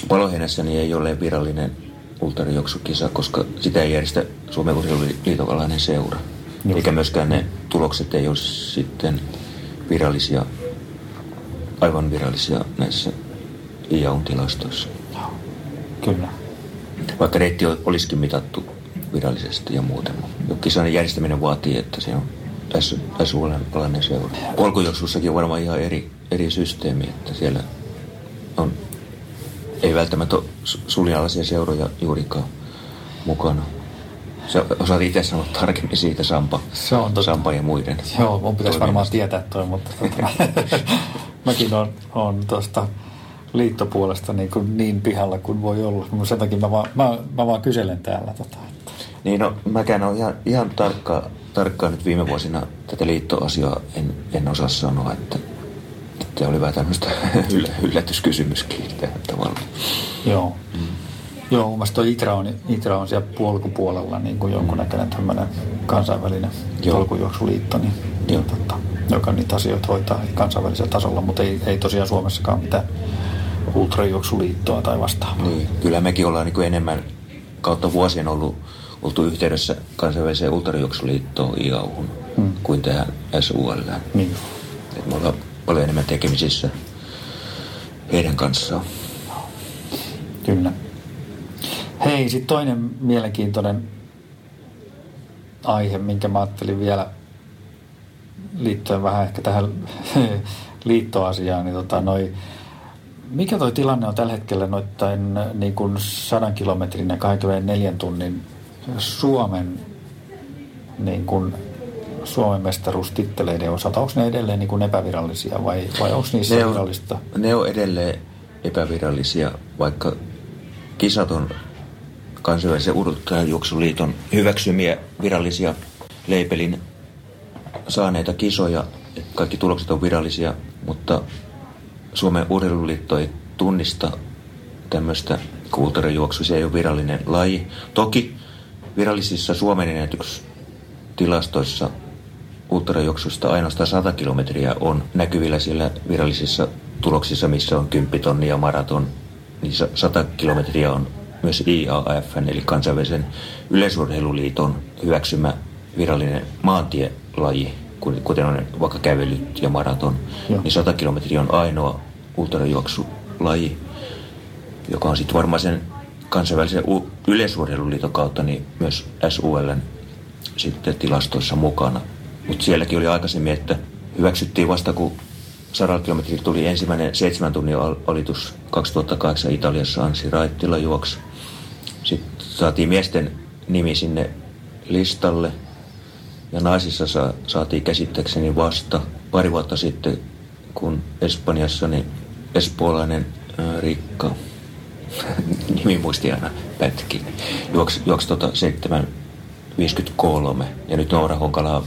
Paloheinässä niin ei ole virallinen ultrajuoksukisa, koska sitä ei järjestä Suomen urheiluliiton alainen seura. Just. Eikä myöskään ne tulokset ei ole sitten virallisia, aivan virallisia näissä IAUn tilastoissa. Kyllä. Vaikka reitti olisikin mitattu virallisesti ja muuten. Kisan järjestäminen vaatii, että se on SUL-alainen seura. Polkujuoksussakin on varmaan ihan eri, eri systeemi, että siellä on, ei välttämättä ole suljanalaisia seuroja juurikaan mukana. Sä osaat itse sanoa tarkemmin siitä Sampa, se on totta. Sampa ja muiden. Joo, mun pitäisi varmaan tietää toi, mutta tota, mäkin on, on tuosta liittopuolesta niin, kuin niin pihalla kuin voi olla. Sen takia mä vaan, mä, mä vaan kyselen täällä. Tota, että. Niin no, mäkään olen ihan, ihan tarkka, tarkkaan nyt viime vuosina tätä liittoasiaa en, en osaa sanoa, että, että oli vähän tämmöistä yllätyskysymyskin tähän tavalla. Joo. Mm. Joo, mun mielestä ITRA on, ITRA on siellä polkupuolella niin kuin jonkunnäköinen tämmöinen kansainvälinen Joo. polkujuoksuliitto, niin, Joo. Tota, joka niitä asioita hoitaa kansainvälisellä tasolla, mutta ei, ei tosiaan Suomessakaan mitään ultrajuoksuliittoa tai vastaavaa. Niin, kyllä mekin ollaan niin kuin enemmän kautta vuosien ollut, oltu yhteydessä kansainväliseen ultrajuoksuliittoon IAUhun hmm. kuin tähän SUL. Niin. Et me ollaan paljon enemmän tekemisissä heidän kanssaan. Kyllä. Hei, sitten toinen mielenkiintoinen aihe, minkä mä ajattelin vielä liittyen vähän ehkä tähän liittoasiaa, niin tota, noi, mikä toi tilanne on tällä hetkellä noittain niin kuin 100 kilometrin ja 24 tunnin Suomen niin kuin Suomen mestaruustitteleiden osalta? Onko ne edelleen niin kuin epävirallisia vai, vai onko niissä ne on, virallista? Ne on edelleen epävirallisia, vaikka kisat on kansainvälisen urheilujuoksuliiton hyväksymiä virallisia leipelin saaneita kisoja. Kaikki tulokset on virallisia, mutta Suomen urheiluliitto ei tunnista tämmöistä kulttuurijuoksua. Se ei ole virallinen laji. Toki virallisissa Suomen ennätystilastoissa ultrajuoksusta ainoastaan 100 kilometriä on näkyvillä siellä virallisissa tuloksissa, missä on 10 tonnia maraton. Niin 100 kilometriä on myös IAF, eli kansainvälisen yleisurheiluliiton hyväksymä virallinen maantielaji, kuten on vaikka kävelyt ja maraton, Joo. niin 100 kilometriä on ainoa ultrajuoksulaji, joka on sitten varmaan sen kansainvälisen yleisurheiluliiton kautta niin myös SULn sitten tilastoissa mukana. Mutta sielläkin oli aikaisemmin, että hyväksyttiin vasta kun 100 kilometriä tuli ensimmäinen seitsemän tunnin alitus 2008 Italiassa Ansi Raittila juoksi. Sitten saatiin miesten nimi sinne listalle ja naisissa sa- saatiin käsittääkseni vasta pari vuotta sitten, kun Espanjassa niin espoolainen ää, Rikka, nimi muisti aina pätki, juoksi, juoksi tota 753 ja nyt Noora Honkala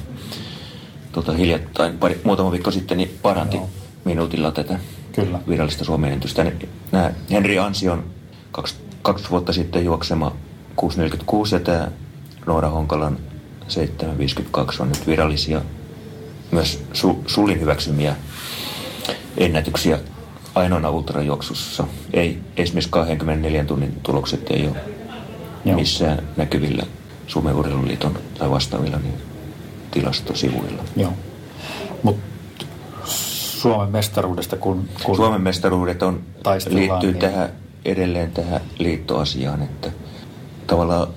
tota, hiljattain, pari, muutama viikko sitten, niin paranti no. minuutilla tätä Kyllä. virallista Suomen ennätystä. Nämä Henri Ansion kaksi, kaksi vuotta sitten juoksema 646 ja tämä Noora Honkalan 752 on nyt virallisia, myös su, Sulin hyväksymiä ennätyksiä ainoana ultrajuoksussa. Ei, esimerkiksi 24 tunnin tulokset ei ole Joo. missään näkyvillä Suomen urheiluliiton tai vastaavilla niin tilastosivuilla. Joo. Mut Suomen mestaruudesta, kun, kun Suomen mestaruudet on, liittyy niin... tähän, edelleen tähän liittoasiaan, että tavallaan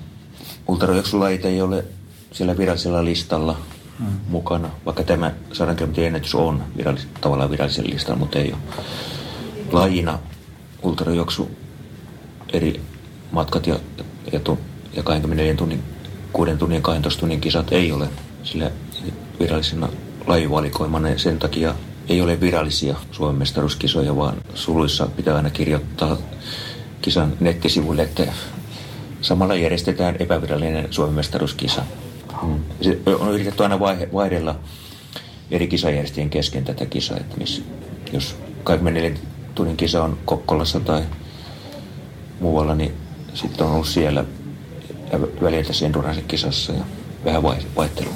ultrajuoksulajit ei ole siellä virallisella listalla hmm. mukana, vaikka tämä 100 kilometrin ennätys on virallis, tavallaan virallisella listalla, mutta ei ole lajina ultrajuoksu eri matkat ja, ja, ja 24 tunnin, 6 tunnin 12 tunnin kisat ei ole sillä virallisena lajivalikoimana ja sen takia ei ole virallisia Suomen mestaruuskisoja, vaan suluissa pitää aina kirjoittaa kisan nettisivuille, että samalla järjestetään epävirallinen Suomen mestaruuskisa. Hmm. Se on yritetty aina vaihe, vaihdella eri kisajärjestäjien kesken tätä kisaa, että missä, jos 24 tunnin kisa on Kokkolassa tai muualla, niin sitten on ollut siellä ja välillä tässä endurance-kisassa ja vähän vaihtelua,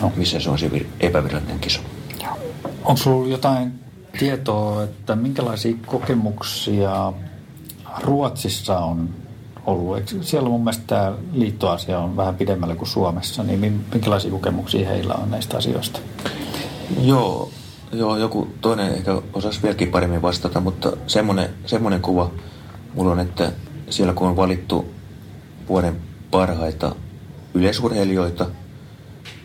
no. missä se on se epävirallinen kisa. Onko sinulla jotain tietoa, että minkälaisia kokemuksia Ruotsissa on ollut? Eikö siellä mun mielestä tämä liittoasia on vähän pidemmällä kuin Suomessa, niin minkälaisia kokemuksia heillä on näistä asioista? Joo, joo joku toinen ehkä osaisi vieläkin paremmin vastata, mutta semmoinen, semmoinen kuva mulla on, että siellä kun on valittu vuoden parhaita yleisurheilijoita,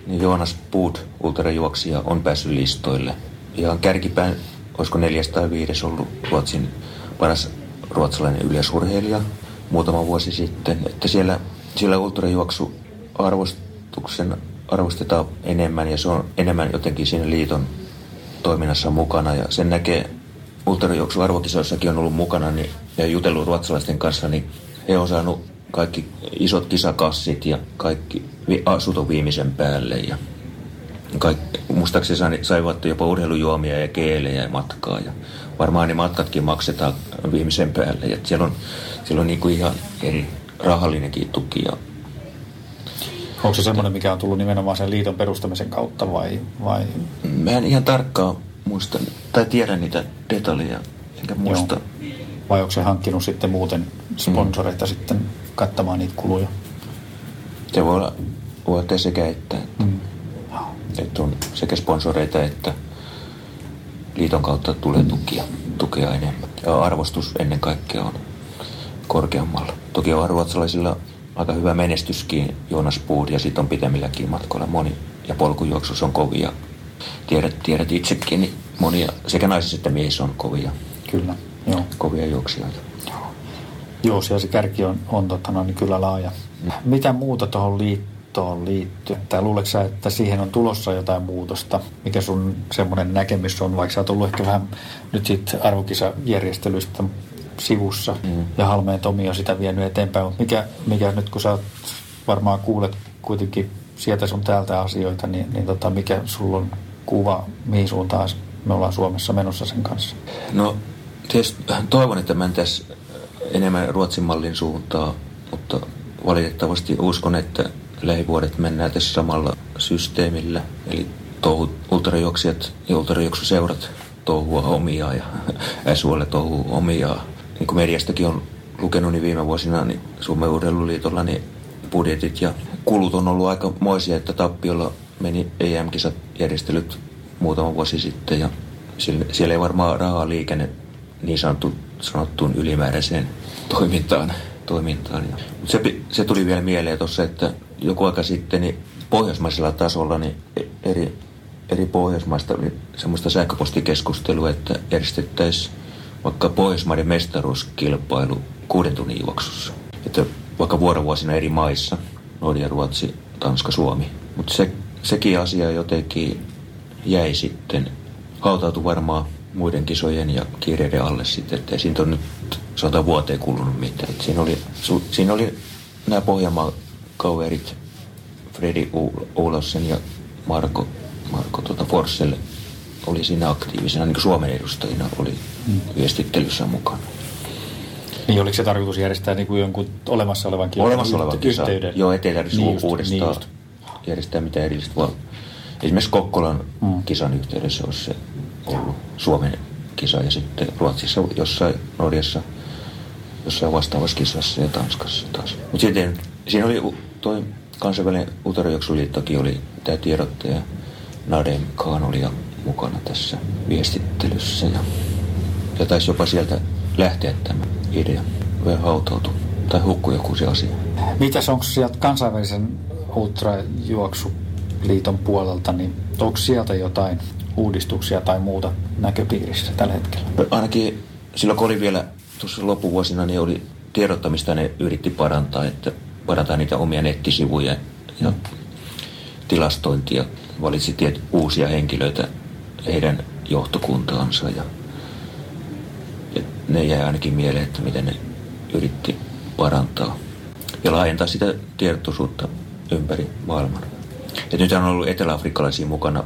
niin Joonas Puut, ultrajuoksija, on päässyt listoille. Ja kärkipään, olisiko neljäs tai viides ollut Ruotsin paras ruotsalainen yleisurheilija muutama vuosi sitten. Että siellä, siellä ultrajuoksu arvostuksen arvostetaan enemmän ja se on enemmän jotenkin siinä liiton toiminnassa mukana. Ja sen näkee ultrajuoksu arvokisoissakin on ollut mukana niin, ja jutellut ruotsalaisten kanssa, niin he on saanut kaikki isot kisakassit ja kaikki asut viimeisen päälle. Ja kaikki, muistaakseni saivat jopa urheilujuomia ja keelejä ja matkaa. Ja varmaan ne matkatkin maksetaan viimeisen päälle. Ja siellä on, siellä on niin kuin ihan eri rahallinenkin tuki. Ja Onko se semmoinen, mikä on tullut nimenomaan sen liiton perustamisen kautta vai? vai? Mä en ihan tarkkaan muista tai tiedä niitä detaljeja, enkä muista. Joo. Vai onko se hankkinut sitten muuten sponsoreita mm. sitten kattamaan niitä kuluja? Se voi olla, voi olla sekä että. että, mm. että on sekä sponsoreita että liiton kautta tulee tukia, tukea enemmän. Ja arvostus ennen kaikkea on korkeammalla. Toki on ruotsalaisilla aika hyvä menestyskin Jonas Puud ja sitten on pitemmilläkin matkoilla moni. Ja polkujuoksus on kovia. Tiedät, tiedät itsekin, niin monia, sekä naisissa että miehissä on kovia, Kyllä, joo. kovia juoksijoita. Joo, siellä se kärki on, on tota, no, niin kyllä laaja. Mitä muuta tuohon liittoon liittyy? Tai luuletko sä, että siihen on tulossa jotain muutosta? Mikä sun semmoinen näkemys on, vaikka sä oot ollut ehkä vähän nyt sit arvokisajärjestelystä sivussa mm. ja Halmeen Tomi on sitä vienyt eteenpäin, mutta mikä, mikä nyt kun sä oot, varmaan kuulet kuitenkin sieltä sun täältä asioita, niin, niin tota, mikä sulla on kuva, mihin suuntaan me ollaan Suomessa menossa sen kanssa? No tietysti toivon, että mentäisiin enemmän Ruotsin mallin suuntaan, mutta valitettavasti uskon, että lähivuodet mennään tässä samalla systeemillä. Eli touhut, ultrajuoksijat ja ultrajuoksuseurat touhua omiaan ja SUL touhuu omiaan. Niin kuin mediastakin on lukenut niin viime vuosina, niin Suomen urheiluliitolla niin budjetit ja kulut on ollut aika moisia, että tappiolla meni EM-kisat järjestelyt muutama vuosi sitten ja siellä, siellä ei varmaan rahaa liikenne niin sanottu, sanottuun ylimääräiseen toimintaan. toimintaan. Ja, se, se tuli vielä mieleen tuossa, että joku aika sitten niin pohjoismaisella tasolla niin eri, eri pohjoismaista oli semmoista sähköpostikeskustelua, että järjestettäisiin vaikka Pohjoismaiden mestaruuskilpailu kuuden tunnin juoksussa. Että vaikka vuorovuosina eri maissa, Norja, Ruotsi, Tanska, Suomi. Mutta se, sekin asia jotenkin jäi sitten, hautautui varmaan muiden kisojen ja kiireiden alle sitten, että siitä on nyt sata vuoteen kulunut mitään. Et siinä, oli, su, siinä oli nämä Pohjanmaan kaverit, Fredi Oulasen ja Marko, Marko tuota Forssell oli siinä aktiivisena, niin kuin Suomen edustajina oli hmm. viestittelyssä mukana. Niin oliko se tarkoitus järjestää niin kuin jonkun olemassa olevan kisan Olemassa olevan kisa. Yhteyden? Joo, ettei tarvitse niin uudestaan niin järjestää mitään erillistä, esimerkiksi Kokkolan mm. kisan yhteydessä olisi se ollut Suomen kisa ja sitten Ruotsissa jossain Norjassa jossain vastaavassa kisassa ja Tanskassa taas. Mutta sitten siinä oli toi kansainvälinen ultrajuoksuliittokin oli tämä tiedottaja Nadem Khan oli mukana tässä viestittelyssä ja, ja taisi jopa sieltä lähteä tämä idea. Vähän hautautu tai hukku joku se asia. Mitäs onko sieltä kansainvälisen ultrajuoksuliiton puolelta, niin onko sieltä jotain uudistuksia tai muuta näköpiirissä tällä hetkellä? Ainakin silloin kun oli vielä tuossa loppuvuosina, niin oli tiedottamista ne yritti parantaa, että parantaa niitä omia nettisivuja ja tilastointia. Valitsi tiet, uusia henkilöitä heidän johtokuntaansa ja, ja ne jäi ainakin mieleen, että miten ne yritti parantaa ja laajentaa sitä tietoisuutta ympäri maailman. Et nyt on ollut eteläafrikkalaisia mukana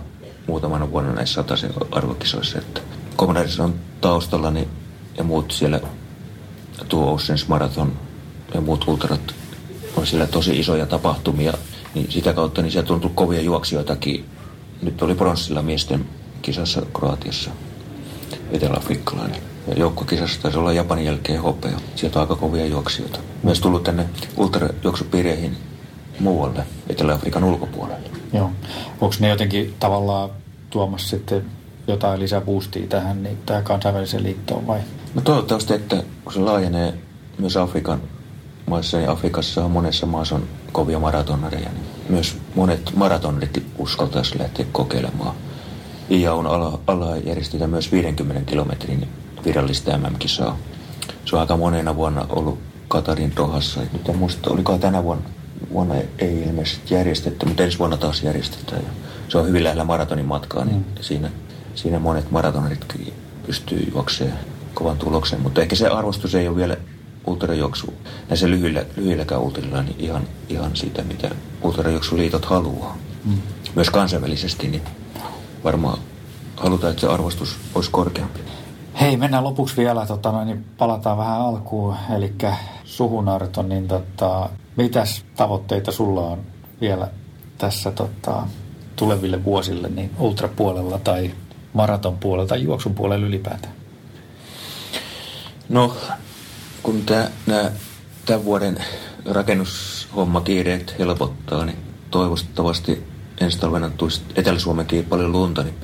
muutamana vuonna näissä sataisen arvokisoissa, että Commodores on taustalla ja muut siellä tuo Oceans Marathon ja muut ultrat on siellä tosi isoja tapahtumia, niin sitä kautta niin sieltä on tullut kovia juoksijoitakin. Nyt oli pronssilla miesten kisassa Kroatiassa eteläafrikkalainen. Ja joukkokisassa taisi olla Japanin jälkeen hopea. Sieltä on aika kovia juoksijoita. Myös tullut tänne ultrajuoksupiireihin muualle, Etelä-Afrikan ulkopuolelle. Joo. Onko ne jotenkin tavallaan tuomassa sitten jotain lisäboostia tähän niin tähän kansainväliseen liittoon vai? No toivottavasti, että kun se laajenee myös Afrikan maissa, niin Afrikassa on monessa maassa on kovia maratonareja, niin myös monet maratonarit uskaltaisi lähteä kokeilemaan. IAUn ala, ala järjestetään myös 50 kilometrin virallista MM-kisaa. Se on aika monena vuonna ollut Katarin Rohassa. Nyt en muista, oliko tänä vuonna, vuonna ei ilmeisesti järjestetty, mutta ensi vuonna taas järjestetään. Se on hyvin lähellä maratonin matkaa, niin mm. siinä, siinä monet maratonaritkin pystyy juoksemaan kovan tuloksen. Mutta ehkä se arvostus ei ole vielä ultrajuoksu näissä lyhyillä, lyhyilläkään ultrilla niin ihan, ihan sitä, mitä ultrajuoksuliitot haluaa. Mm. Myös kansainvälisesti, niin varmaan halutaan, että se arvostus olisi korkeampi. Hei, mennään lopuksi vielä, tota, niin palataan vähän alkuun, eli suhunarto, niin tota, mitäs tavoitteita sulla on vielä tässä tota, tuleville vuosille niin ultrapuolella tai maraton puolella tai juoksun puolella ylipäätään? No, kun tämä tämän vuoden rakennushommakiireet helpottaa, niin toivottavasti ensi talvena tulisi Etelä-Suomenkin paljon lunta, niin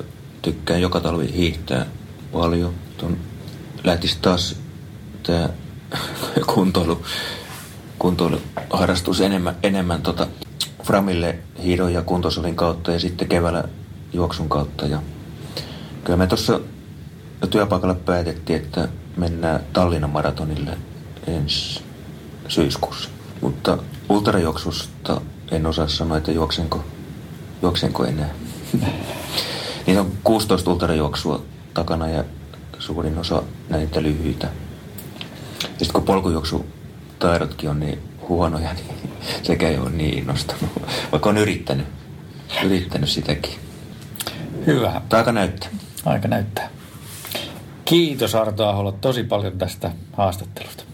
tykkään joka talvi hiihtää paljon. Tuon lähtisi taas tämä kuntoilu, kuntoiluharrastus enemmän, enemmän tota Framille hiidon ja kuntosalin kautta ja sitten keväällä juoksun kautta. Ja Kyllä me tuossa työpaikalla päätettiin, että mennään Tallinnan maratonille ensi syyskuussa. Mutta ultrajuoksusta en osaa sanoa, että juoksenko, juoksenko enää. Niitä on 16 ultrajuoksua takana ja suurin osa näitä lyhyitä. Ja sitten kun polkujuoksutaidotkin on niin huonoja, niin sekä ei ole niin innostanut, vaikka on yrittänyt, yrittänyt sitäkin. Hyvä. Aika näyttää. Aika näyttää. Kiitos Arto Aholla tosi paljon tästä haastattelusta.